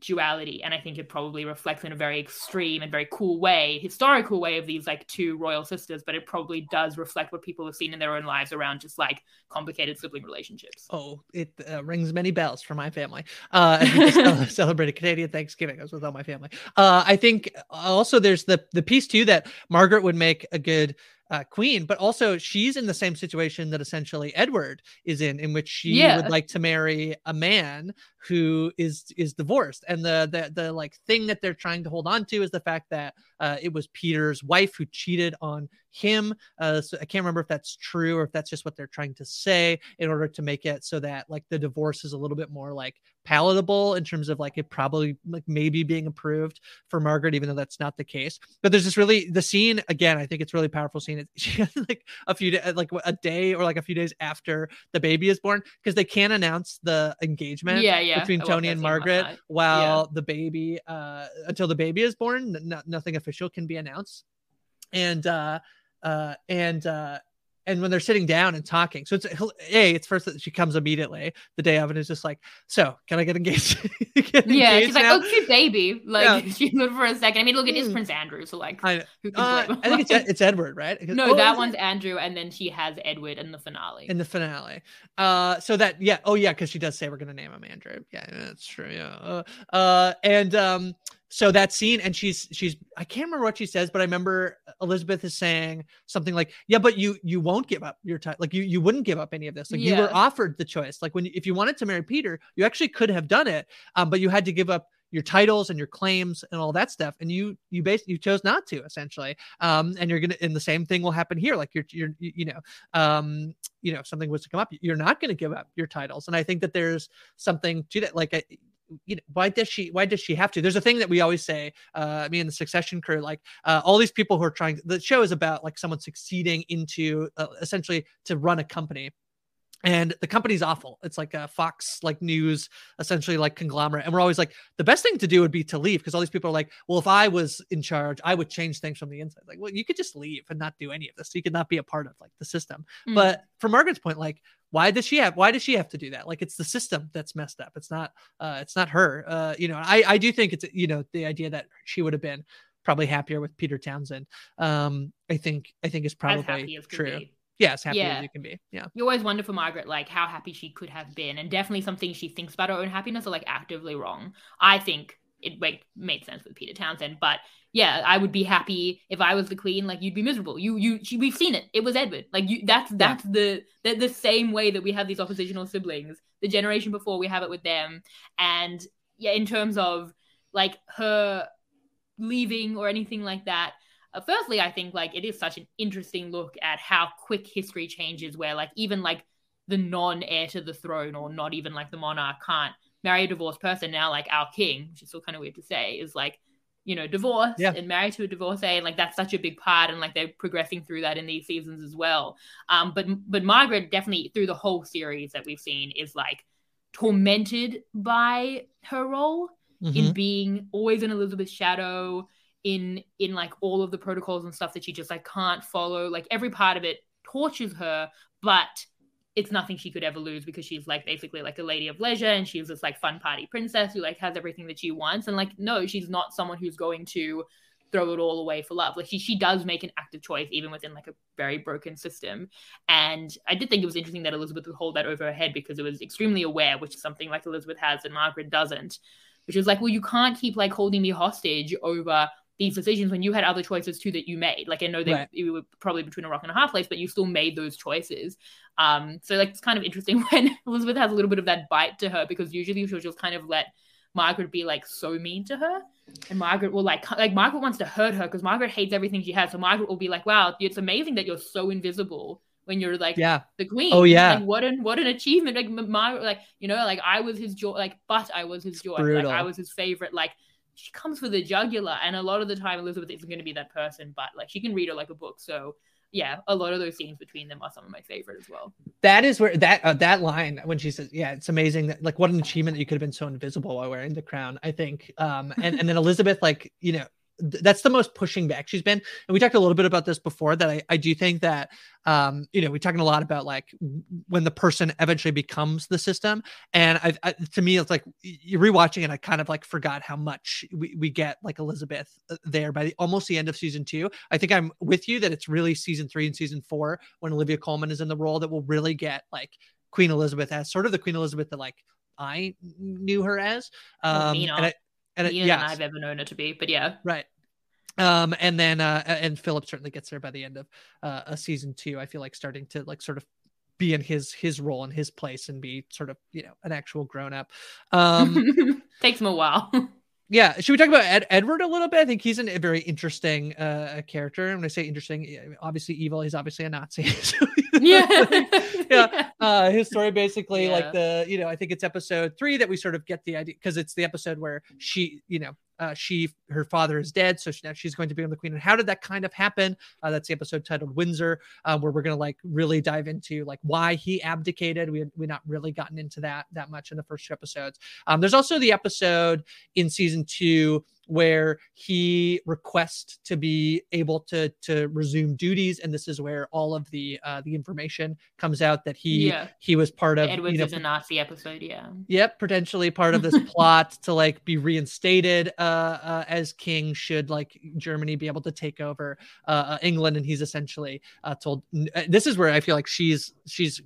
duality and i think it probably reflects in a very extreme and very cool way historical way of these like two royal sisters but it probably does reflect what people have seen in their own lives around just like complicated sibling relationships Oh, it uh, rings many bells for my family. Uh, as we just cel- celebrated Canadian Thanksgiving. I was with all my family. Uh, I think also there's the the piece too that Margaret would make a good uh, queen, but also she's in the same situation that essentially Edward is in, in which she Yeah. would like to marry a man who is is divorced, and the the the like thing that they're trying to hold on to is the fact that uh, it was Peter's wife who cheated on him. Uh, so I can't remember if that's true or if that's just what they're trying to say in order to make it so that like the divorce is a little bit more like palatable in terms of like it probably like maybe being approved for Margaret, even though that's not the case. But there's this really the scene again. I think it's really powerful scene. Has like a few like a day or like a few days after the baby is born because they can't announce the engagement yeah, yeah. Between Tony and Margaret while the baby uh until the baby is born. N- nothing official can be announced, and uh uh and uh and when they're sitting down and talking so it's a it's first that she comes immediately the day of and is just like so can i get engaged, get yeah engaged she's now? like oh cute baby. Like yeah. she looked for a second. I mean look at mm. prince andrew so like i, uh, I think it's, it's edward right? No oh, that one's it? andrew and then she has edward in the finale. In the finale. Uh so that yeah oh yeah because she does say we're gonna name him andrew. Yeah that's true yeah. Uh, uh and um so that scene and she's she's i can't remember what she says but i remember elizabeth is saying something like yeah but you you won't give up your time like you you wouldn't give up any of this. Like yeah. you were offered the choice. Like when if you wanted to marry peter you actually could have done it um, but you had to give up your titles and your claims and all that stuff and you you basically you chose not to essentially. Um and you're gonna and the same thing will happen here. Like you're you're you know um you know if something was to come up you're not going to give up your titles. And i think that there's something to that. Like I, you know, why does she why does she have to? There's a thing that we always say uh me and the succession crew like uh, all these people who are trying the show is about like someone succeeding into uh, essentially to run a company. And the company's awful. It's like a fox like news essentially like conglomerate. And we're always like the best thing to do would be to leave because all these people are like well if i was in charge i would change things from the inside. Like well you could just leave and not do any of this. You could not be a part of like the system. Mm. but from margaret's point like why does she have why does she have to do that? Like it's the system that's messed up. It's not uh it's not her. Uh you know i i do think it's you know the idea that she would have been probably happier with peter townsend um i think i think is probably true. be. yeah as happy yeah. as you can be. Yeah. You always wonder for margaret like how happy she could have been and definitely something she thinks about her own happiness are like actively wrong. I think it like made sense with peter townsend but yeah, I would be happy if I was the queen. Like you'd be miserable. You you she, we've seen it. It was Edward. Like you that's that's yeah. the, the the same way that we have these oppositional siblings. The generation before we have it with them. And yeah, in terms of like her leaving or anything like that. Uh, firstly, I think like it is such an interesting look at how quick history changes. Where like even like the non-heir to the throne or not even like the monarch can't marry a divorced person now like our king which is still kind of weird to say is like you know, divorced yeah. and married to a divorcee, and like that's such a big part, and like they're progressing through that in these seasons as well. Um, but but Margaret definitely through the whole series that we've seen is like tormented by her role mm-hmm. in being always in Elizabeth's shadow, in in like all of the protocols and stuff that she just like can't follow. Like every part of it tortures her, but it's nothing she could ever lose because she's like basically like a lady of leisure and she's this like fun party princess who like has everything that she wants. And like no she's not someone who's going to throw it all away for love. Like she, she does make an active choice even within like a very broken system. And i did think it was interesting that elizabeth would hold that over her head because it was extremely aware which is something like elizabeth has and margaret doesn't which is like well you can't keep like holding me hostage over these decisions when you had other choices too that you made. Like I know that right. you were probably between a rock and a hard place, but you still made those choices. Um, so like it's kind of interesting when Elizabeth has a little bit of that bite to her because usually she'll just kind of let Margaret be like so mean to her, and Margaret will like like Margaret wants to hurt her because Margaret hates everything she has. So Margaret will be like, "Wow, it's amazing that you're so invisible." When you're like yeah. the queen, oh yeah, like, what an what an achievement! Like Margaret, like you know, like I was his joy, like but I was his joy, like I was his favorite, like she comes for the jugular, and a lot of the time Elizabeth isn't going to be that person, but like she can read her like a book. So yeah, a lot of those scenes between them are some of my favorite as well. That is where that uh, that line when she says, "Yeah, it's amazing that like what an achievement that you could have been so invisible while wearing the crown." I think, um, and and then Elizabeth like you know that's the most pushing back she's been. And we talked a little bit about this before that I, I do think that, um, you know, we're talking a lot about like when the person eventually becomes the system. And I, I to me, it's like you're rewatching and I kind of like forgot how much we, we get like Elizabeth uh, there by the, almost the end of season two. I think I'm with you that it's really season three and season four when Olivia Colman is in the role that will really get like Queen Elizabeth as sort of the Queen Elizabeth that like I knew her as. Um, oh, and I, and it, yeah, I've ever known her to be. But yeah, right. Um, and then uh, and Philip certainly gets there by the end of uh, a season two. I feel like starting to like sort of be in his his role in his place and be sort of you know an actual grown up. Um, Takes him a while. yeah, should we talk about Ed- Edward a little bit? I think he's an, a very interesting uh, character. And when I say interesting, obviously evil. He's obviously a Nazi. so, yeah, yeah. Uh, his story basically yeah. like the you know I think it's episode three that we sort of get the idea because it's the episode where she you know uh, she her father is dead, so she, now she's going to become the queen. And how did that kind of happen? Uh, that's the episode titled Windsor, uh, where we're going to like really dive into like why he abdicated. We we not really gotten into that that much in the first two episodes. Um, there's also the episode in season two where he requests to be able to to resume duties. And this is where all of the uh the information comes out that he yeah. he was part of Edwards you know, is a Nazi episode yeah. Yep potentially part of this plot to like be reinstated uh, uh as king should like Germany be able to take over uh, uh England. And he's essentially uh told uh, this is where I feel like she's she's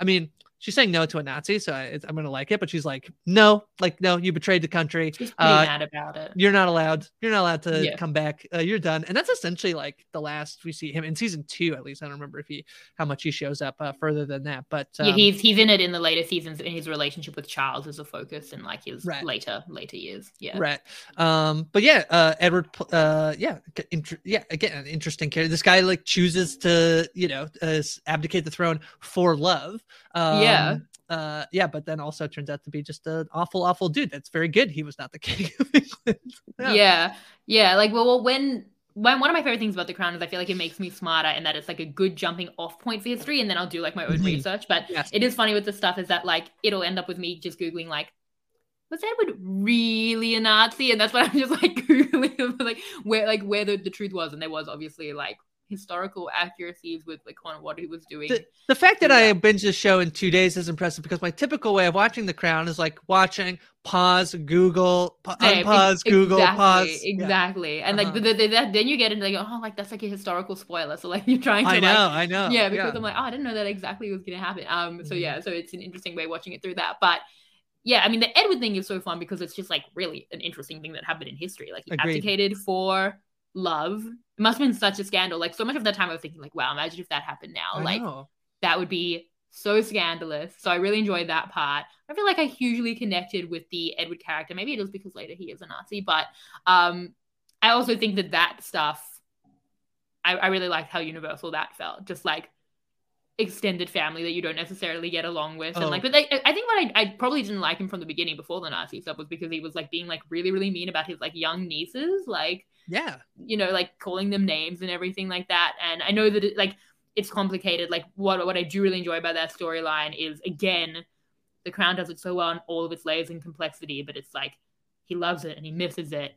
I mean she's saying no to a Nazi, so I, am gonna like it. But she's like, no, like no, you betrayed the country. She's pretty uh, mad about it. You're not allowed. You're not allowed to yeah. come back. Uh, you're done. And that's essentially like the last we see him in season two. At least I don't remember if he how much he shows up uh, further than that. But um, yeah, he's he's in it in the later seasons. In his relationship with Charles is a focus in like his right. later later years. Yeah, right. Um, but yeah, uh, Edward. Uh, yeah, int- yeah. Again, an interesting character. This guy like chooses to you know uh, abdicate the throne for love. Um, yeah uh yeah but then also turns out to be just an awful awful dude that's very good he was not the king of england yeah. yeah yeah like well well, when when one of my favorite things about the crown is i feel like it makes me smarter and that it's like a good jumping off point for history and then i'll do like my own mm-hmm. research but yes. it is funny with the stuff is that like it'll end up with me just googling like was Edward really a Nazi? And that's why I'm just like googling, like where like where the, the truth was, and there was obviously like historical accuracies with like on what he was doing. The, the fact that yeah. I binge the show in two days is impressive because my typical way of watching The Crown is like watching, pause, Google, pa- unpause, Google, pause. Exactly, yeah. and like uh-huh. the, the, the, then you get into like oh like that's like a historical spoiler. So like you're trying to I know, like, I know, yeah, because yeah. I'm like oh I didn't know that exactly was gonna happen. Um, so mm-hmm. yeah, so it's an interesting way watching it through that, but yeah, I mean the Edward thing is so fun because it's just like really an interesting thing that happened in history. Like he Agreed. abdicated for love. It must have been such a scandal. Like so much of that time I was thinking like, wow, imagine if that happened now. I like know. that would be so scandalous. So I really enjoyed that part. I feel like I hugely connected with the Edward character. Maybe it was because later he is a Nazi, but um I also think that that stuff I, I really liked how universal that felt. Just like extended family that you don't necessarily get along with and oh. like but like, i think what I, I probably didn't like him from the beginning before the nazi stuff was because he was like being like really really mean about his like young nieces like yeah you know like calling them names and everything like that and i know that it, like it's complicated like what what i do really enjoy about that storyline is again the crown does it so well in all of its layers and complexity but it's like he loves it and he misses it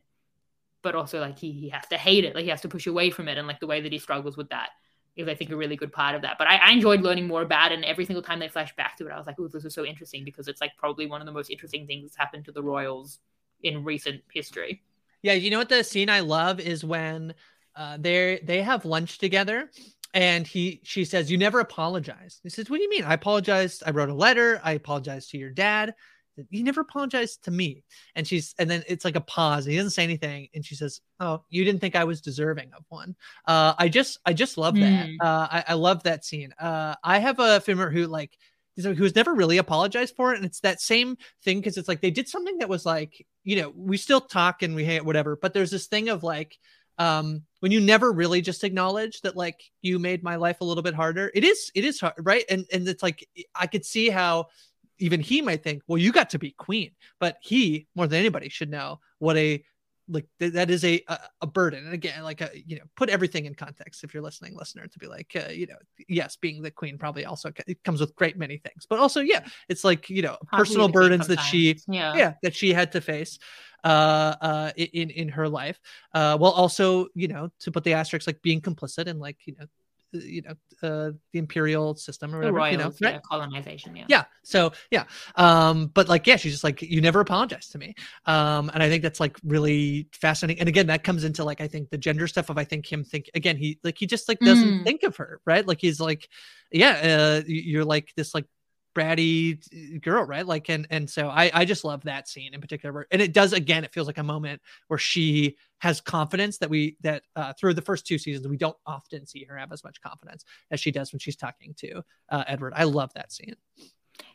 but also like he, he has to hate it like he has to push away from it and like the way that he struggles with that is I think a really good part of that. But I, I, enjoyed learning more about it. And every single time they flash back to it, I was like, "Oh, this is so interesting," because it's like probably one of the most interesting things that's happened to the Royals in recent history. Yeah, you know what the scene I love is when uh, they they have lunch together, and he she says, "You never apologize." He says, "What do you mean? I apologized. I wrote a letter. I apologized to your dad." you never apologized to me and she's and then it's like a pause he doesn't say anything and she says oh you didn't think i was deserving of one uh i just i just love that mm. uh I, I love that scene uh i have a filmer who like who's never really apologized for it and it's that same thing because it's like they did something that was like you know we still talk and we hate whatever but there's this thing of like um when you never really just acknowledge that like you made my life a little bit harder it is it is hard right? And and it's like i could see how even he might think, well, you got to be queen, but he more than anybody should know what a like th- that is a, a, a burden. And again like a, you know put everything in context if you're listening listener to be like uh, you know yes being the queen probably also it comes with great many things. But also yeah it's like you know personal burdens that she yeah. yeah that she had to face uh uh in in her life. Uh while also you know to put the asterisk like being complicit and like you know you know uh, the imperial system or whatever Royals, you know right? yeah, colonization yeah yeah so yeah um but like yeah she's just like you never apologized to me um and i think that's like really fascinating and again that comes into like i think the gender stuff of i think him think again he like he just like doesn't mm. think of her right like he's like yeah uh you're like this like bratty girl, right? Like, and and so I I just love that scene in particular, and it does again. It feels like a moment where she has confidence that we that uh, through the first two seasons we don't often see her have as much confidence as she does when she's talking to uh, Edward. I love that scene.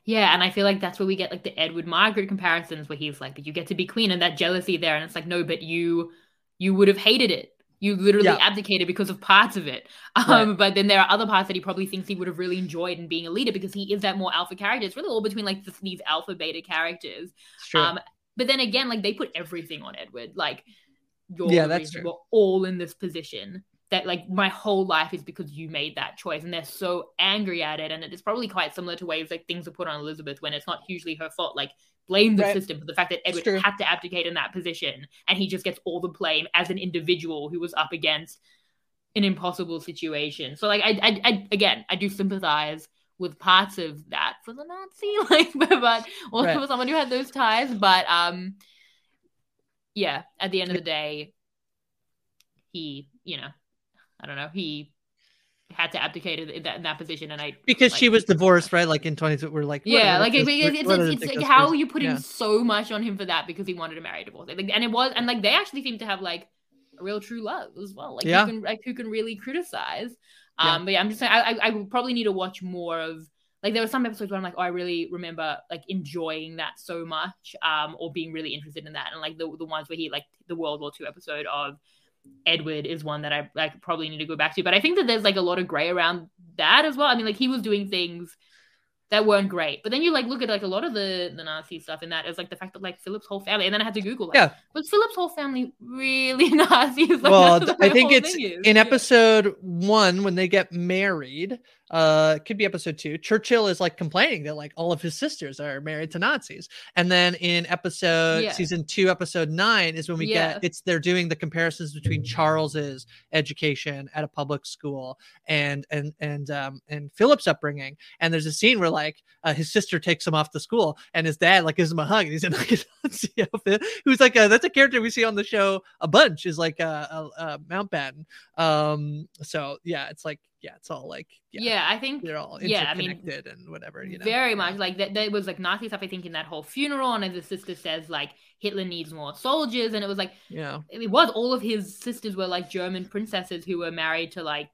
Yeah, and I feel like that's where we get like the Edward Margaret comparisons where he's like, but you get to be queen and that jealousy there. And it's like, no, but you you would have hated it. You literally Yeah. abdicated because of parts of it. Um, Right. but then there are other parts that he probably thinks he would have really enjoyed in being a leader because he is that more alpha character. It's really all between like this, these alpha beta characters. Um, but then again, like they put everything on Edward. Like you're Yeah, that's true. we're all in this position. That like my whole life is because you made that choice, and they're so angry at it. And it's probably quite similar to ways like things are put on Elizabeth when it's not hugely her fault. Like blame the Right. system for the fact that Edward had to abdicate in that position, and he just gets all the blame as an individual who was up against an impossible situation. So like I, I, I again, I do sympathize with parts of that for the Nazi, like, but, but or Right. for someone who had those ties. But um, yeah, at the end of the day, he, you know, I don't know, he had to abdicate in that, in that position, and I because like, she was divorced, right? Like in 20, we're like, yeah, like that's it, just- it's, it's, it's, like how first- you putting yeah. so much on him for that because he wanted to marry a divorce, like, and it was, and like they actually seem to have like a real true love as well. Like Yeah. who can like who can really criticize. Yeah. Um, but yeah, I'm just saying, I, I I probably need to watch more of. Like there were some episodes where I'm like, oh, I really remember like enjoying that so much, um, or being really interested in that, and like the the ones where he like the World War II episode of Edward is one that I like probably need to go back to. But I think that there's like a lot of gray around that as well. I mean, like he was doing things that weren't great. But then you like look at like a lot of the the Nazi stuff in that is like the fact that like Philip's whole family, and then I had to Google like, Yeah. was Philip's whole family really Nazis? Like, well, that's th- what I think it's in episode one when they get married. Uh, could be episode two. Churchill is like complaining that like all of his sisters are married to Nazis, and then in episode Yeah. season two, episode nine is when we Yeah. get it's they're doing the comparisons between Charles's education at a public school and and and um and Philip's upbringing, and there's a scene where like uh, his sister takes him off to school, and his dad like gives him a hug, and he's in like a Nazi outfit. Who's like a, that's a character we see on the show a bunch is like a, a, a Mountbatten. Um, so yeah, it's like yeah, it's all like yeah, Yeah, I think they're all yeah, I mean, interconnected and whatever. You know, very much like that. There was like Nazi stuff. I think in that whole funeral, and as the sister says, like Hitler needs more soldiers, and it was like yeah, it was all of his sisters were like German princesses who were married to like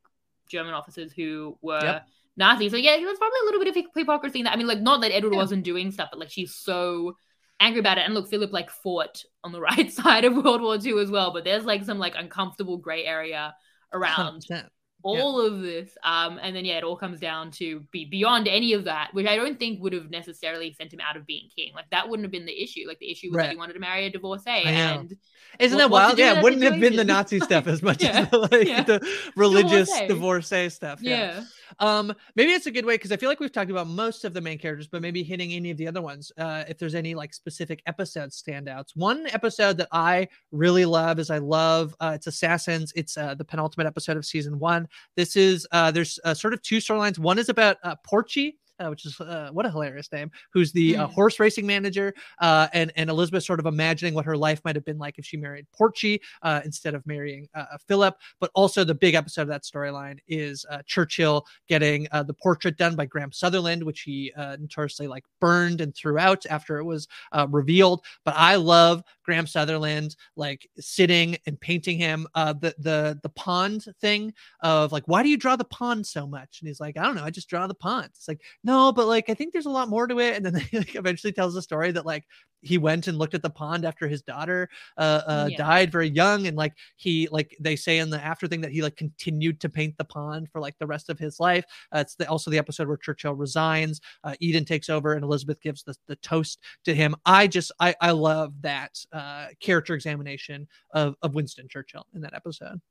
German officers who were Yep. Nazis. So yeah, there's probably a little bit of hypocrisy in that. I mean, like not that Edward wasn't doing stuff, but like she's so angry about it. And look, Philip like fought on the right side of World War II as well, but there's like some like uncomfortable gray area around 100%. All of this um and then yeah it all comes down to be beyond any of that which i don't think would have necessarily sent him out of being king like that wouldn't have been the issue like the issue was that he wanted to marry a divorcee and Isn't what- that wild? Yeah, that wouldn't have been the. Nazi stuff as much Yeah, as the, like yeah. the religious Divorcee. divorcee stuff. Yeah. Um, maybe it's a good way because I feel like we've talked about most of the main characters, but maybe hitting any of the other ones. Uh, if there's any like specific episode standouts, one episode that I really love is I love uh, it's Assassins. It's uh, the penultimate episode of season one. This is uh, there's uh, sort of two storylines. One is about uh, Porchey. Uh, which is uh, what a hilarious name. Who's the uh, Mm. horse racing manager? Uh, and and Elizabeth sort of imagining what her life might have been like if she married Porchey uh, instead of marrying uh, uh, Philip. But also the big episode of that storyline is uh, Churchill getting uh, the portrait done by Graham Sutherland, which he uh, notoriously like burned and threw out after it was uh, revealed. But I love Graham Sutherland like sitting and painting him. Uh, the the the pond thing of like, why do you draw the pond so much? And he's like, I don't know, I just draw the pond. It's like, no, but like I think there's a lot more to it. And then he like, eventually tells the story that like he went and looked at the pond after his daughter uh, uh Yeah. died very young and like he like they say in the after thing that he like continued to paint the pond for like the rest of his life uh, it's the, also the episode where churchill resigns uh, eden takes over and elizabeth gives the, the toast to him i just i i love that uh character examination of of winston churchill in that episode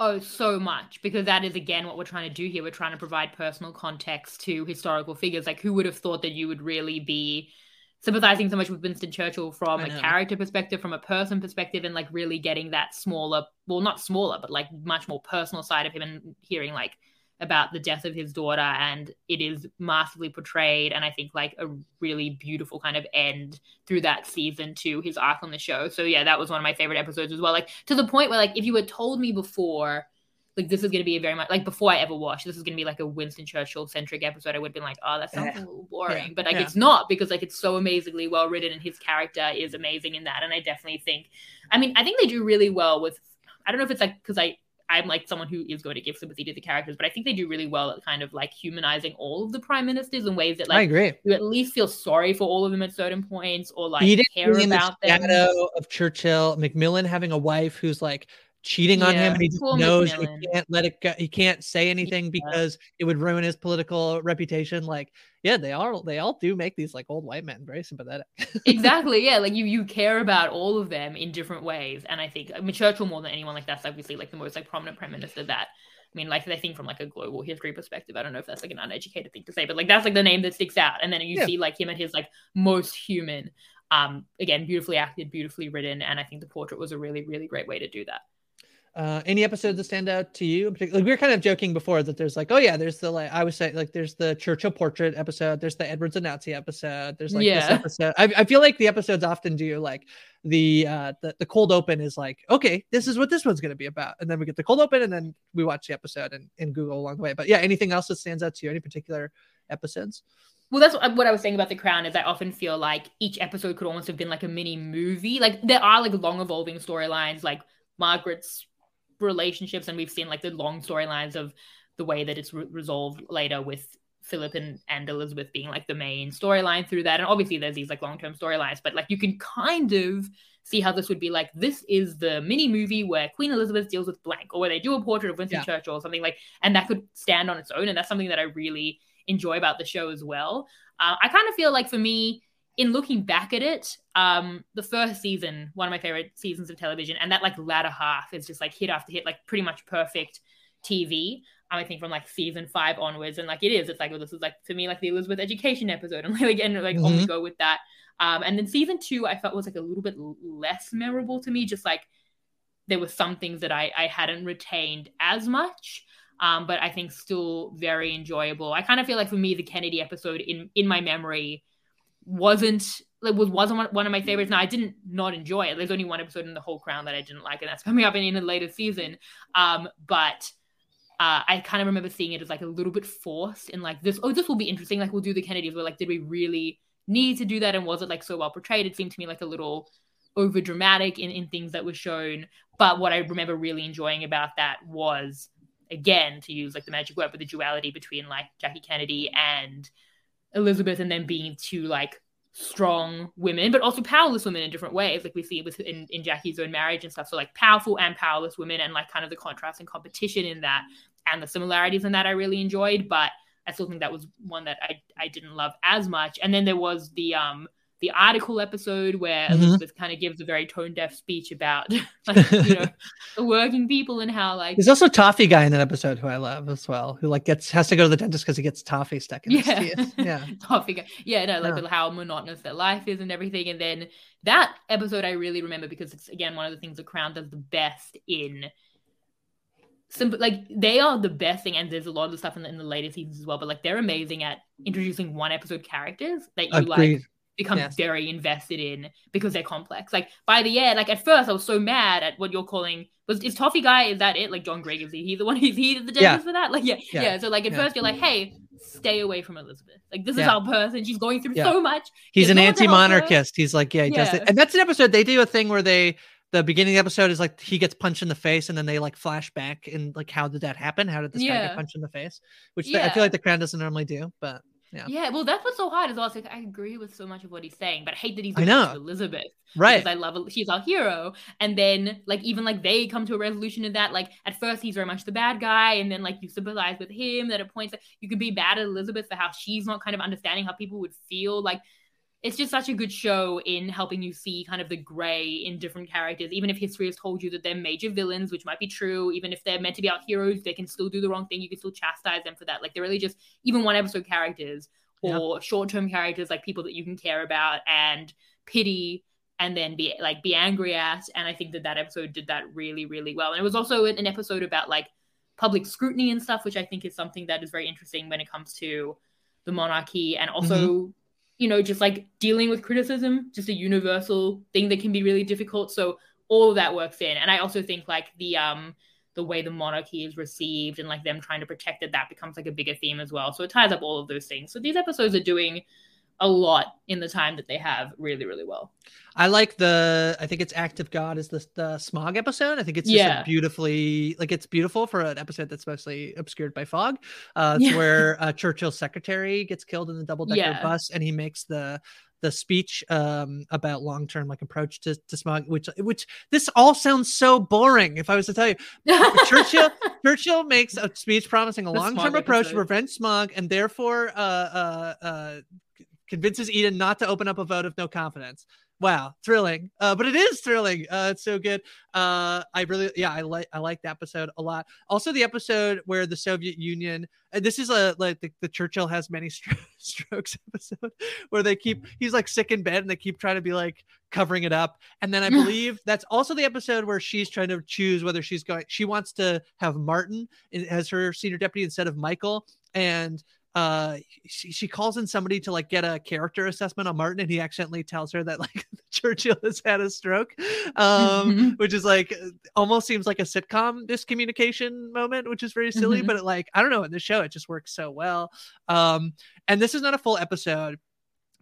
Oh, so much because that is again what we're trying to do here. We're trying to provide personal context to historical figures. Like, who would have thought that you would really be sympathizing so much with Winston Churchill from a character perspective, from a person perspective, and like really getting that smaller, well, not smaller, but like much more personal side of him and hearing like about the death of his daughter. And it is masterfully portrayed. And I think like a really beautiful kind of end through that season to his arc on the show. So yeah, that was one of my favorite episodes as well. Like to the point where like if you had told me before like this is going to be a very much like before I ever watched this is going to be like a Winston Churchill centric episode I would have been like oh that sounds a little boring Yeah. but like Yeah. it's not because like it's so amazingly well written and his character is amazing in that and I definitely think I mean I think they do really well with I don't know if it's like because I I'm like someone who is going to give sympathy to the characters, but I think they do really well at kind of like humanizing all of the prime ministers in ways that like I agree. you at least feel sorry for all of them at certain points or like Eden care the about them. shadow of Churchill, Macmillan having a wife who's like cheating on him and he just poor knows he can't let it go he can't say anything because it would ruin his political reputation like yeah they all they all do make these like old white men very sympathetic. Exactly yeah like you you care about all of them in different ways and i think i mean churchill more than anyone like that's obviously like the most like prominent prime minister that i mean like i think from like a global history perspective i don't know if that's like an uneducated thing to say but like that's like the name that sticks out and then you Yeah. see like him at his like most human um again beautifully acted beautifully written and i think the portrait was a really really great way to do that uh any episodes that stand out to you? Like, we were kind of joking before that there's like oh yeah there's the like i was saying like there's the churchill portrait episode there's the edwards and nazi episode there's like this Yeah. episode I, I feel like the episodes often do like the uh the, the cold open is like okay this is what this one's going to be about and then we get the cold open and then we watch the episode and, and google along the way but yeah anything else that stands out to you any particular episodes Well, that's what I was saying about The Crown is I often feel like each episode could almost have been like a mini movie. Like there are like long evolving storylines, like Margaret's relationships, and we've seen like the long storylines of the way that it's re- resolved later with Philip and, and Elizabeth being like the main storyline through that. And obviously there's these like long term storylines, but like you can kind of see how this would be like this is the mini movie where Queen Elizabeth deals with blank, or where they do a portrait of Winston Yeah. Churchill or something like, and that could stand on its own. And that's something that I really enjoy about the show as well. Uh, I kind of feel like for me, in looking back at it, um, the first season, one of my favorite seasons of television, and that like latter half is just like hit after hit, like pretty much perfect TV. Um, I think from like season five onwards, and like it is, it's like well, this is like for me like the Elizabeth education episode, and like and like only Mhm. go with that. Um, and then season two, I felt was like a little bit less memorable to me, just like there were some things that I, I hadn't retained as much. Um, but I think still very enjoyable. I kind of feel like for me, the Kennedy episode in in my memory wasn't like was wasn't one, of my favorites. Now I didn't not enjoy it. There's only one episode in the whole Crown that I didn't like, and that's coming up in, in a later season. Um, but uh, I kind of remember seeing it as like a little bit forced and like this. Oh, this will be interesting. Like we'll do the Kennedys. We're like, did we really need to do that? And was it like so well portrayed? It seemed to me like a little over dramatic in, in things that were shown. But what I remember really enjoying about that was again to use like the magic word, but the duality between like Jackie Kennedy and Elizabeth, and then being two like strong women, but also powerless women in different ways, like we see with in, in Jackie's own marriage and stuff. So like powerful and powerless women, and like kind of the contrast and competition in that, and the similarities in that I really enjoyed. But I still think that was one that I I didn't love as much. And then there was the um the article episode where Mhm. Elizabeth kind of gives a very tone deaf speech about like, you know the working people and how like there's also a toffee guy in that episode who i love as well who like gets has to go to the dentist because he gets toffee stuck in his teeth. Yeah. Topic yeah no like Yeah. how monotonous their life is and everything. And then that episode i really remember because it's again one of the things the crown does the best in simple like they are the best thing and there's a lot of the stuff in the, in the later seasons as well but like they're amazing at introducing one episode characters that you like Agreed. become Yes. very invested in because they're complex. Like by the end like at first i was so mad at what you're calling was is toffee guy is that it? Like john grigg is he he's the one who's he the Yeah. for that? Like yeah, Yeah. yeah so like at Yeah. first you're like hey stay away from elizabeth. Like this is our person she's going through so much. He's There's an no one to help her. anti-monarchist. He's like yeah he does it. And that's an episode they do a thing where they the beginning of the episode is like he gets punched in the face and then they like flash back and like how did that happen? How did this guy get punched in the face? Which i feel like the crown doesn't normally do but yeah Yeah, well, that's what's so hard. Is also like I agree with so much of what he's saying, but I hate that he's I know. Elizabeth, Right. Because I love she's our hero, and then like even like they come to a resolution in that. Like at first he's very much the bad guy, and then like you sympathize with him. That at points that you could be bad at Elizabeth for how she's not kind of understanding how people would feel. Like it's just such a good show in helping you see kind of the gray in different characters. Even if history has told you that they're major villains, which might be true, even if they're meant to be our heroes, they can still do the wrong thing. You can still chastise them for that. Like they're really just even one episode characters Yeah. or short-term characters like people that you can care about and pity and then be like be angry at and i think that that episode did that really really well and it was also an an episode about like public scrutiny and stuff which i think is something that is very interesting when it comes to the monarchy and also mm-hmm. You know just like dealing with criticism just a universal thing that can be really difficult. So all of that works in. And i also think like the um the way the monarchy is received and like them trying to protect it that becomes like a bigger theme as well. So it ties up all of those things. So these episodes are doing a lot in the time that they have really, really well. I like the. I think it's "Act of God" is the the smog episode. I think it's just Yeah. a beautifully like it's beautiful for an episode that's mostly obscured by fog. Uh, it's Yeah. where uh, Churchill's secretary gets killed in the double decker Yeah. bus, and he makes the the speech um about long term like approach to, to smog which which this all sounds so boring if i was to tell you churchill churchill makes a speech promising a long term approach to prevent smog and therefore uh uh uh convinces eden not to open up a vote of no confidence. Wow thrilling. Uh but it is thrilling. Uh it's so good. Uh i really yeah i like i like the episode a lot. Also the episode where the soviet union this is a like the, the churchill has many stro- strokes episode where they keep he's like sick in bed and they keep trying to be like covering it up. And then i believe that's also the episode where she's trying to choose whether she's going she wants to have martin as her senior deputy instead of michael. And uh she, she calls in somebody to like get a character assessment on martin and he accidentally tells her that like churchill has had a stroke um which is like almost seems like a sitcom miscommunication moment which is very silly Mhm. but it like i don't know in the show it just works so well um and this is not a full episode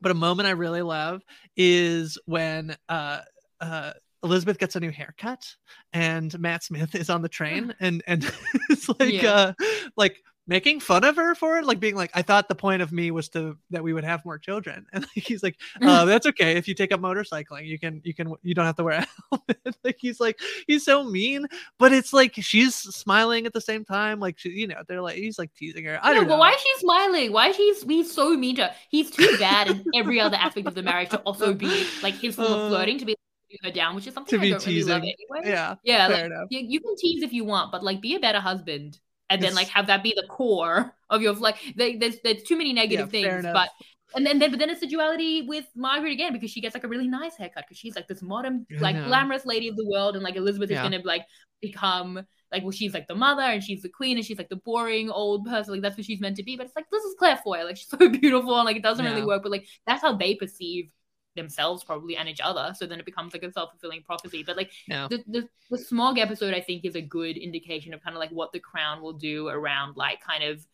but a moment i really love is when uh uh Elizabeth gets a new haircut and Matt Smith is on the train and and it's like Yeah. uh like making fun of her for it like being like I thought the point of me was to that we would have more children and like, he's like uh that's okay if you take up motorcycling you can you can you don't have to wear a helmet like he's like he's so mean but it's like she's smiling at the same time like she, you know they're like he's like teasing her I don't know but why is she smiling? Why is he he's so mean to her? He's too bad in every other aspect of the marriage to also be like his form Uh, of flirting to be her down, which is something to I be don't really love teasing. anyway. Yeah, yeah, like, enough. You, you can tease if you want, but like be a better husband. And then like have that be the core of your like they, there's there's too many negative Yeah, things, but and then, then but then it's the duality with Margaret again because she gets like a really nice haircut because she's like this modern like glamorous lady of the world and like Elizabeth Yeah. is gonna like become like well she's like the mother and she's the queen and she's like the boring old person like that's what she's meant to be but it's like this is Claire Foy like she's so beautiful and like it doesn't really work but like that's how they perceive themselves probably and each other so then it becomes like a self-fulfilling prophecy but like Yeah. the, the the smog episode i think is a good indication of kind of like what the crown will do around like kind of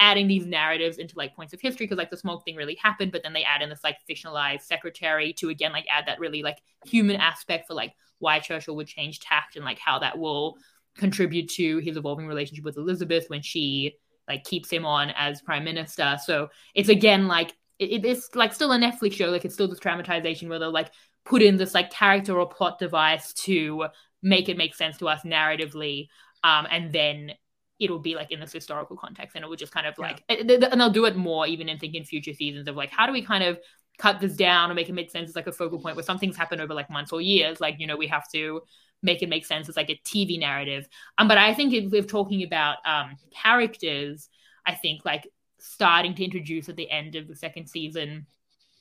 adding these narratives into like points of history because like the smoke thing really happened but then they add in this like fictionalized secretary to again like add that really like human aspect for like why churchill would change tact and like how that will contribute to his evolving relationship with elizabeth when she like keeps him on as prime minister so it's again like it, it's like still a netflix show like it's still this dramatization where they'll like put in this like character or plot device to make it make sense to us narratively um and then it'll be like in this historical context and it will just kind of like and th- and they'll do it more even in thinking future seasons of like how do we kind of cut this down or make it make sense as like a focal point where something's happened over like months or years like you know we have to make it make sense as like a tv narrative. Um but i think if we're talking about um characters i think like starting to introduce at the end of the second season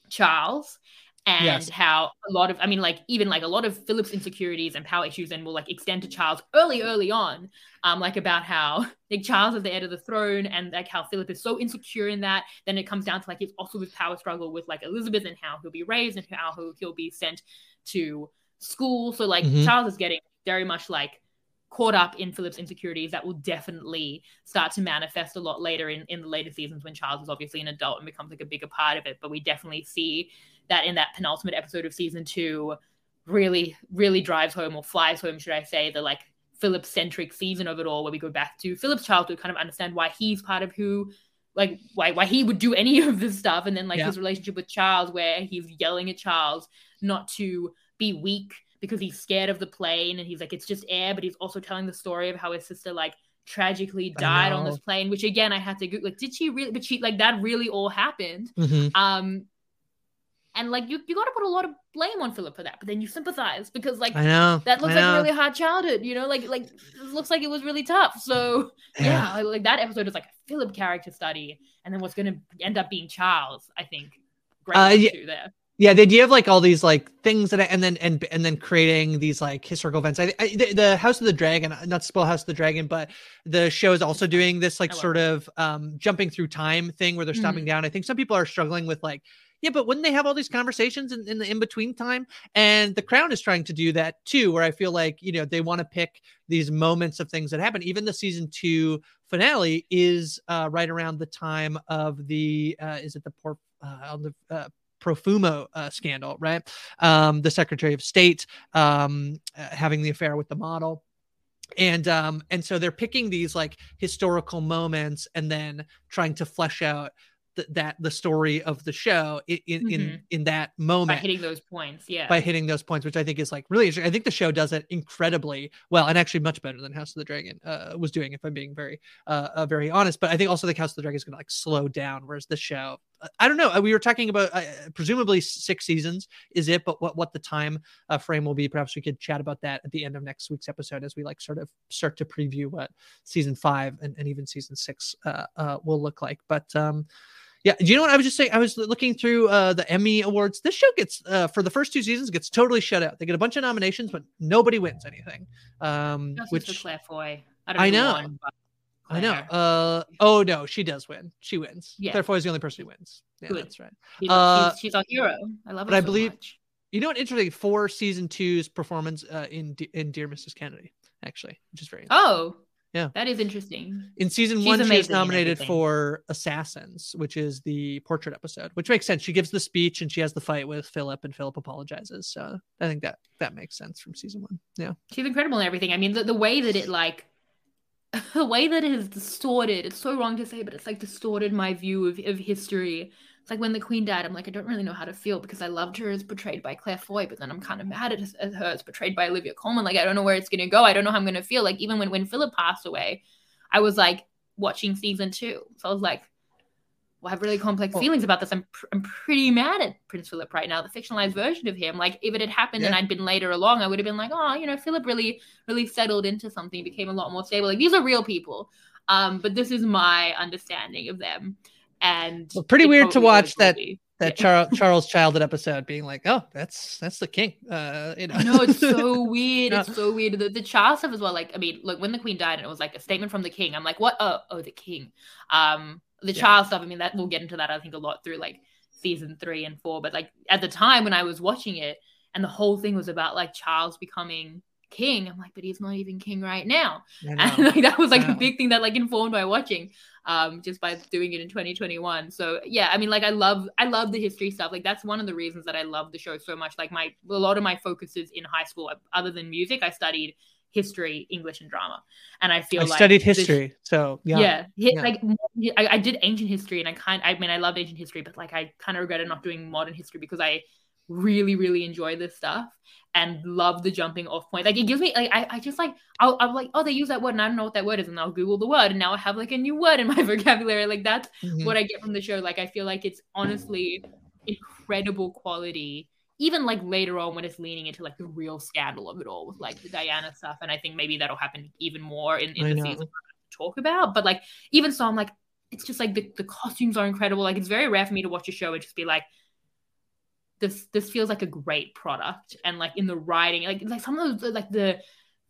charles and Yes. how a lot of i mean like even like a lot of philip's insecurities and power issues and will like extend to charles early early on um like about how like charles is the heir to the throne and like how philip is so insecure in that then it comes down to like it's also his power struggle with like elizabeth and how he'll be raised and how he'll, he'll be sent to school so like Mhm. charles is getting very much like caught up in Philip's insecurities that will definitely start to manifest a lot later in, in the later seasons when Charles is obviously an adult and becomes like a bigger part of it. But we definitely see that in that penultimate episode of season two really, really drives home or flies home, should I say, the like Philip centric season of it all, where we go back to Philip's childhood, kind of understand why he's part of who like why why he would do any of this stuff and then like Yeah. his relationship with Charles where he's yelling at Charles not to be weak because he's scared of the plane and he's like it's just air but he's also telling the story of how his sister like tragically died on this plane which again I had to go like did she really but she like that really all happened Mhm. um and like you, you got to put a lot of blame on Philip for that, but then you sympathize because like I know, that looks I like a really hard childhood, you know, like like it looks like it was really tough. So yeah, Yeah. like, that episode is like a Philip character study, and then what's going to end up being Charles, I think. Great Uh, yeah. there. Yeah the idea of like all these like things that I, and then and and then creating these like historical events. I, I the, the house of the dragon not to spoil house of the dragon but the show is also doing this like sort of um jumping through time thing where they're stopping Mhm. down. I think some people are struggling with like yeah but wouldn't they have all these conversations in, in the in between time? And the crown is trying to do that too where i feel like you know they want to pick these moments of things that happen. Even the season two finale is uh right around the time of the uh is it the port uh, on the uh, Profumo uh, scandal, right? Um, the Secretary of State um, uh, having the affair with the model and um and so they're picking these like historical moments and then trying to flesh out th- that the story of the show in in, Mhm. in in that moment by hitting those points. Yeah. by hitting those points, which I think is like really interesting. I think the show does it incredibly well, and actually much better than House of the Dragon uh, was doing, if I'm being very, uh, uh, very honest. But I think also the House of the Dragon is going to like slow down, whereas the show, I don't know. uh, We were talking about uh, presumably six seasons is it, but what what the time uh, frame will be. Perhaps we could chat about that at the end of next week's episode as we like sort of start to preview what season five and, and even season six uh, uh, will look like. But um, yeah, do you know what I was just saying? I was looking through uh, the Emmy awards. This show gets uh, for the first two seasons gets totally shut out. They get a bunch of nominations, but nobody wins anything. Um, Justice which Claire Foy. I don't I know. who know. won, but I know. Uh, oh no, she does win. She wins. Yeah. Claire Foy is the only person who wins. Yeah, Good. that's right. She's, Uh, she's, she's our hero. I love but I so believe much. you know what interesting for season two's performance uh, in D- in Dear Mrs. Kennedy, actually, which is very Oh, yeah. that is interesting. In season She's one, she was nominated for Assassins, which is the portrait episode, which makes sense. She gives the speech and she has the fight with Philip, and Philip apologizes. So I think that that makes sense from season one. Yeah. She's incredible in everything. I mean, the, the way that it like, the way that it is distorted. It's so wrong to say, but it's like distorted my view of, of history. It's like when the Queen died, I'm like, I don't really know how to feel because I loved her as portrayed by Claire Foy, but then I'm kind of mad at, at her as portrayed by Olivia Colman. Like, I don't know where it's gonna go. I don't know how I'm gonna feel. Like, even when when Philip passed away, I was like watching season two, so I was like, well, I have really complex Well- feelings about this. I'm pr- I'm pretty mad at Prince Philip right now, the fictionalized version of him. Like, if it had happened and I'd been later along, I would have been like, oh, you know, Philip really really settled into something, became a lot more stable. Like, these are real people. Um, but this is my understanding of them. And Well, pretty weird to watch that be. that Yeah. Charles Charles Childed episode being like, oh, that's that's the king. Uh, you know. no, it's so weird. It's so weird. The, the Charles stuff as well. Like, I mean, look, when the Queen died and it was like a statement from the King, I'm like, what? Oh, oh, the King. Um, the Yeah. Charles stuff. I mean, that we'll get into that. I think a lot through like season three and four. But like at the time when I was watching it, and the whole thing was about like Charles becoming king. I'm like, but he's not even king right now. And like that was like a big thing that like informed my watching, um, just by doing it in 2021. So yeah, I mean, like I love I love the history stuff. Like that's one of the reasons that I love the show so much. Like my a lot of my focuses in high school, other than music, I studied history, English, and drama. And I feel I like studied this- history, so yeah. yeah, like I, I did ancient history, and I kind I mean I loved ancient history, but like I kind of regretted not doing modern history because I really really enjoy this stuff and love the jumping off point. Like it gives me like I, I just like I'll I'm like oh they use that word and I don't know what that word is and I'll Google the word and now I have like a new word in my vocabulary. Like that's Mhm. what I get from the show. Like I feel like it's honestly incredible quality. Even like later on when it's leaning into like the real scandal of it all with like the Diana stuff, and I think maybe that'll happen even more in, in the season to talk about. But like even so, I'm like, it's just like the, the costumes are incredible. Like it's very rare for me to watch a show and just be like, this this feels like a great product. And like in the writing, like like some of those like the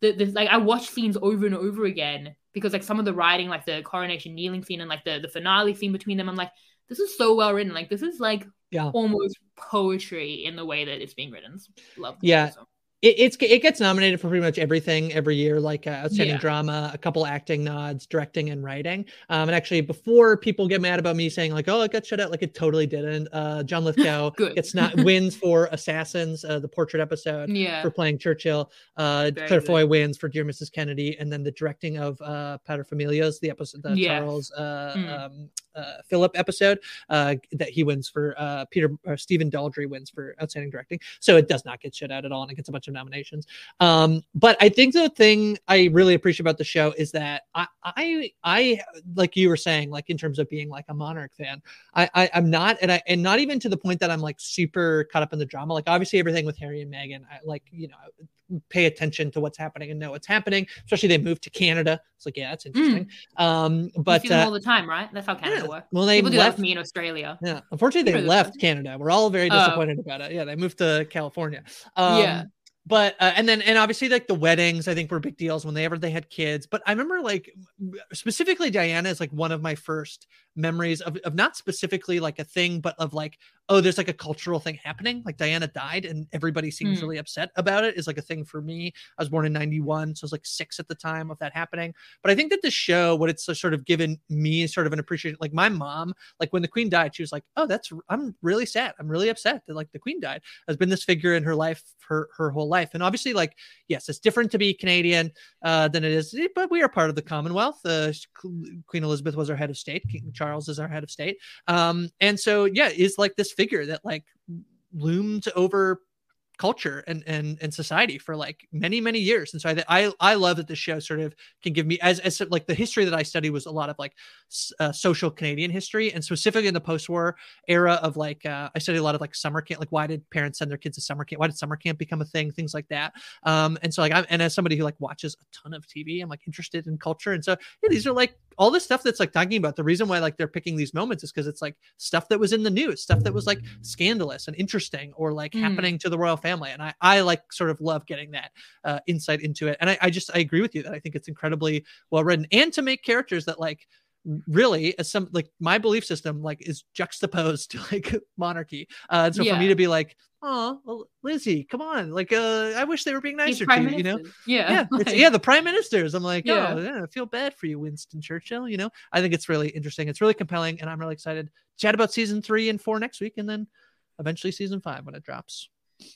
the, the like I watch scenes over and over again because like some of the writing, like the coronation kneeling scene and like the the finale scene between them, I'm like, this is so well written. Like this is like Yeah. almost poetry in the way that it's being written. Love the Yeah. so It, it's it gets nominated for pretty much everything every year, like uh, outstanding Yeah. drama, a couple acting nods, directing, and writing. Um, and actually, before people get mad about me saying like, "Oh, it got shut out," like it totally didn't. Uh, John Lithgow gets not wins for Assassins, uh, the portrait episode, Yeah. for playing Churchill. Uh, Very Claire good. Foy wins for Dear Mrs. Kennedy, and then the directing of uh, Paterfamilias, the episode, the Yes. Charles uh, Mm. um, uh, Philip episode, uh, that he wins for. Uh, Peter or Stephen Daldry wins for outstanding directing. So it does not get shut out at all, and it gets a bunch of nominations. Um, but I think the thing I really appreciate about the show is that I, I, I, like you were saying, like in terms of being like a Monarch fan, I, I I'm not, and I, and not even to the point that I'm like super caught up in the drama. Like obviously everything with Harry and Meghan, I like, you know, pay attention to what's happening and know what's happening. Especially they moved to Canada. It's like, yeah, that's interesting. Um, you but uh, all the time, right? That's how Canada yeah. works. Well, they People do that left- me in Australia. yeah, unfortunately, they left Canada. We're all very Oh. disappointed about it. Yeah, they moved to California. Um, Yeah. but uh, and then and obviously like the weddings, I think were big deals when they ever they had kids. But I remember like specifically Diana is like one of my first memories of, of not specifically like a thing, but of like, oh, there's like a cultural thing happening. Like Diana died and everybody seems Mm. really upset about it is like a thing for me. I was born in 91, so I was like six at the time of that happening. But I think that the show, what it's sort of given me is sort of an appreciation, like my mom, like when the queen died, she was like, oh, that's, I'm really sad. I'm really upset that like the queen died. Has been this figure in her life, her, her whole life. And obviously, like, yes, it's different to be Canadian uh, than it is, but we are part of the Commonwealth. Uh, Queen Elizabeth was our head of state. King Charles is our head of state. Um, and so, yeah, is like this figure that like loomed over culture and and and society for like many many years. And so i i, I love that the show sort of can give me as, as like the history that i study was a lot of like uh, social canadian history and specifically in the post-war era of like uh, i studied a lot of like summer camp like why did parents send their kids to summer camp? Why did summer camp become a thing? Things like that. Um and so like i'm and as somebody who like watches a ton of tv i'm like interested in culture. And so yeah, these are like all this stuff that's like talking about. The reason why like they're picking these moments is because it's like stuff that was in the news stuff that was like scandalous and interesting or like Mm. happening to the royal family and i i like sort of love getting that uh, insight into it and I, I just i agree with you that i think it's incredibly well written and to make characters that like really as some like my belief system like is juxtaposed to like monarchy uh and so for me to be like oh well, lizzie come on like uh i wish they were being nicer to you you know. Yeah, yeah it's, like- yeah the prime ministers. I'm like Yeah. oh yeah, i feel bad for you winston churchill you know? I think it's really interesting. It's really compelling and i'm really excited. Chat about season three and four next week and then eventually season five when it drops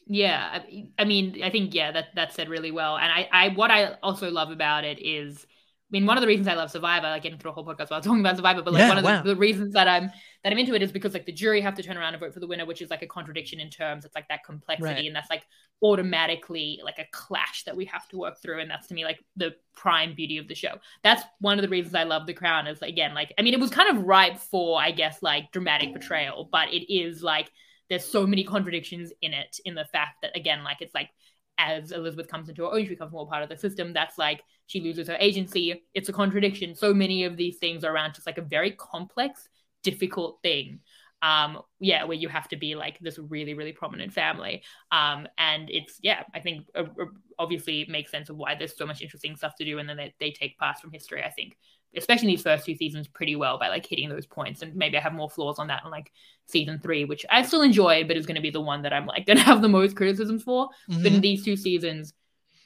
Yeah, I, I mean, I think yeah, that that said really well. And I, I, what I also love about it is, I mean, one of the reasons I love Survivor, like getting through a whole podcast while talking about Survivor, but like Yeah, one of the, the reasons that I'm that I'm into it is because like the jury have to turn around and vote for the winner, which is like a contradiction in terms. It's like that complexity, Right. and that's like automatically like a clash that we have to work through, and that's to me like the prime beauty of the show. That's one of the reasons I love The Crown. Is again, like I mean, it was kind of ripe for I guess like dramatic portrayal, but it is like there's so many contradictions in it in the fact that again like it's like as elizabeth comes into her own she becomes more part of the system. That's like she loses her agency. It's a contradiction. So many of these things are around just like a very complex difficult thing um yeah where you have to be like this really really prominent family. Um and it's yeah i think uh, uh, obviously makes sense of why there's so much interesting stuff to do and then they, they take parts from history i think especially in these first two seasons pretty well by like hitting those points. And maybe i have more flaws on that in like season three which i still enjoy but is going to be the one that i'm like going to have the most criticisms for. But in Mhm. these two seasons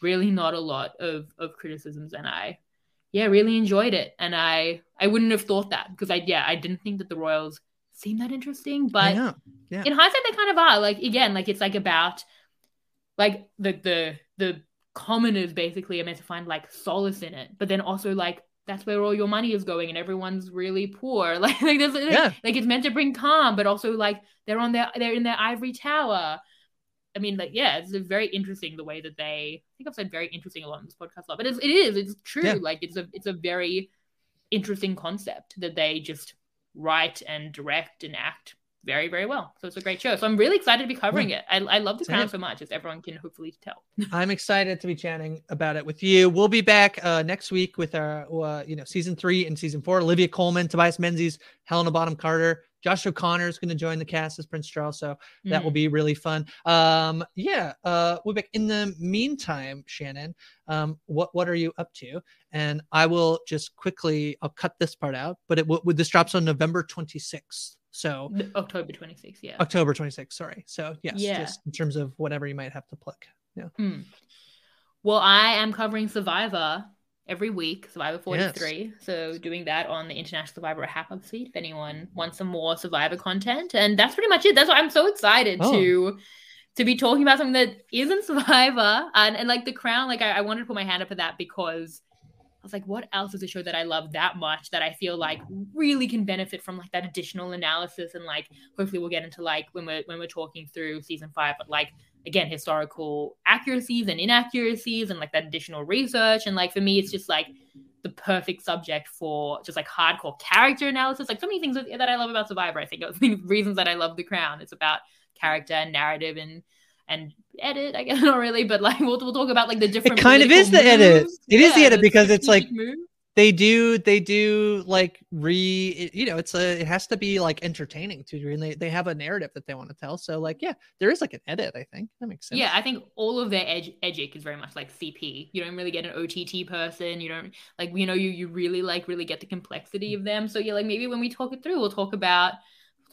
really not a lot of of criticisms. And i yeah really enjoyed it. And i i wouldn't have thought that because i yeah i didn't think that the royals seemed that interesting. But yeah. in hindsight they kind of are. Like again like it's like about like the the the commoners basically are meant to find like solace in it but then also like that's where all your money is going and everyone's really poor like like, Yeah. like it's meant to bring calm but also like they're on their they're in their ivory tower I mean, like, yeah, it's a very interesting the way that they. I think I've said very interesting a lot in this podcast, a lot, but it's, it is. It's true. Yeah. Like, it's a it's a very interesting concept that they just write and direct and act very very well. So it's a great show. So I'm really excited to be covering it. I, I love the Same. crown so much, as everyone can hopefully tell. I'm excited to be chatting about it with you. We'll be back uh, next week with our, uh, you know, season three and season four. Olivia Colman, Tobias Menzies, Helena Bonham Carter, Josh O'Connor is going to join the cast as Prince Charles, so that will Mhm. be really fun. Um, yeah, uh, we'll be back. In the meantime, Shannon, um, what what are you up to? And I will just quickly, I'll cut this part out, but it will. This drops on November 26th. So October 26th, yeah. October 26th. Sorry. So yes, Yeah. just in terms of whatever you might have to plug. Yeah. Hmm. Well, I am covering Survivor every week, Survivor 43. So doing that on the International Survivor Hap Up feed if anyone wants some more Survivor content. And that's pretty much it. That's why I'm so excited Oh. to to be talking about something that isn't Survivor. And, and like The Crown, like I, I wanted to put my hand up for that because was like, what else is a show that I love that much that I feel like really can benefit from like that additional analysis and like hopefully we'll get into like when we're when we're talking through season five, but like again historical accuracies and inaccuracies and like that additional research and like for me it's just like the perfect subject for just like hardcore character analysis. Like so many things that that i love about survivor i think think reasons that i love the crown. It's about character and narrative and and edit i guess. Not really but like we'll, we'll talk about like the different it kind of is the political edit. moves. It is the edit because it's like moves. they do they do like re you know it's a it has to be like entertaining to really they they have a narrative that they want to tell. So like yeah there is like an edit i think. That makes sense. Yeah i think all of their edge edgic is very much like cp you don't really get an ott person. You don't like you know you you really like really get the complexity mm. of them. So yeah like maybe when we talk it through we'll talk about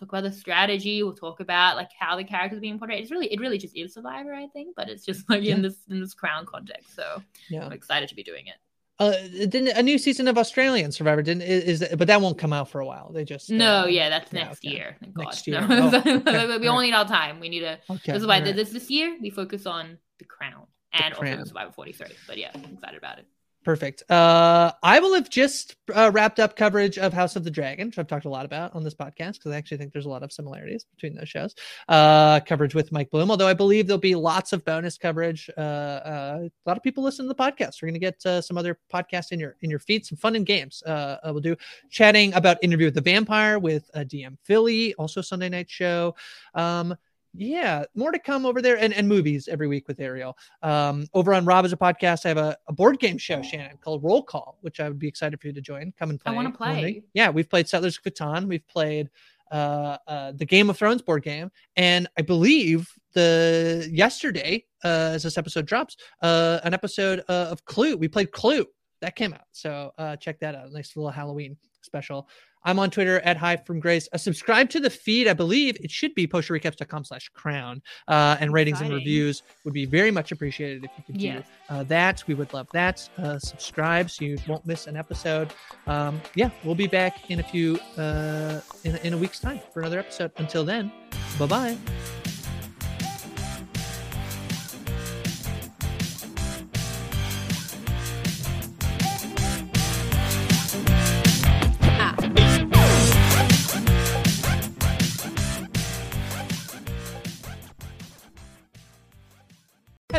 talk about the strategy we'll talk about like how the characters being portrayed it's really it really just is survivor i think but it's just like yeah. in this in this crown context so yeah i'm excited to be doing it uh didn't a new season of australian survivor didn't is, is but that won't come out for a while they just no uh, yeah that's next okay. year Thank next year no. oh, we only need our time we need to okay. this is why right. this this year we focus on the crown and the crown. also survivor 43 but yeah i'm excited about it Perfect. Uh, I will have just uh, wrapped up coverage of House of the Dragon, which I've talked a lot about on this podcast because I actually think there's a lot of similarities between those shows. Uh, coverage with Mike Bloom, although I believe there'll be lots of bonus coverage. Uh, uh, a lot of people listen to the podcast. We're going to get uh, some other podcasts in your in your feed, some fun and games. We'll do chatting about Interview with the Vampire with DM Philly, also Sunday night show. Um, yeah, more to come over there and, and movies every week with Ariel. Um, over on Rob Has a Podcast, I have a, a, board game show, Shannon, called Roll Call, which I would be excited for you to join. Come and play. I want to play. Yeah, we've played Settlers of Catan. We've played uh, uh, the Game of Thrones board game, and I believe the yesterday, uh, as this episode drops, uh, an episode uh, of Clue. We played Clue that came out, so uh, check that out. Nice little Halloween special. I'm on Twitter at Hi from Grace. Uh, subscribe to the feed. I believe it should be postshowrecaps.com slash crown. Uh, and ratings Exciting. and reviews would be very much appreciated if you could yes. do uh, that. We would love that. Uh, subscribe so you won't miss an episode. Um, yeah, we'll be back in a few, uh, in, in a week's time for another episode. Until then, bye bye.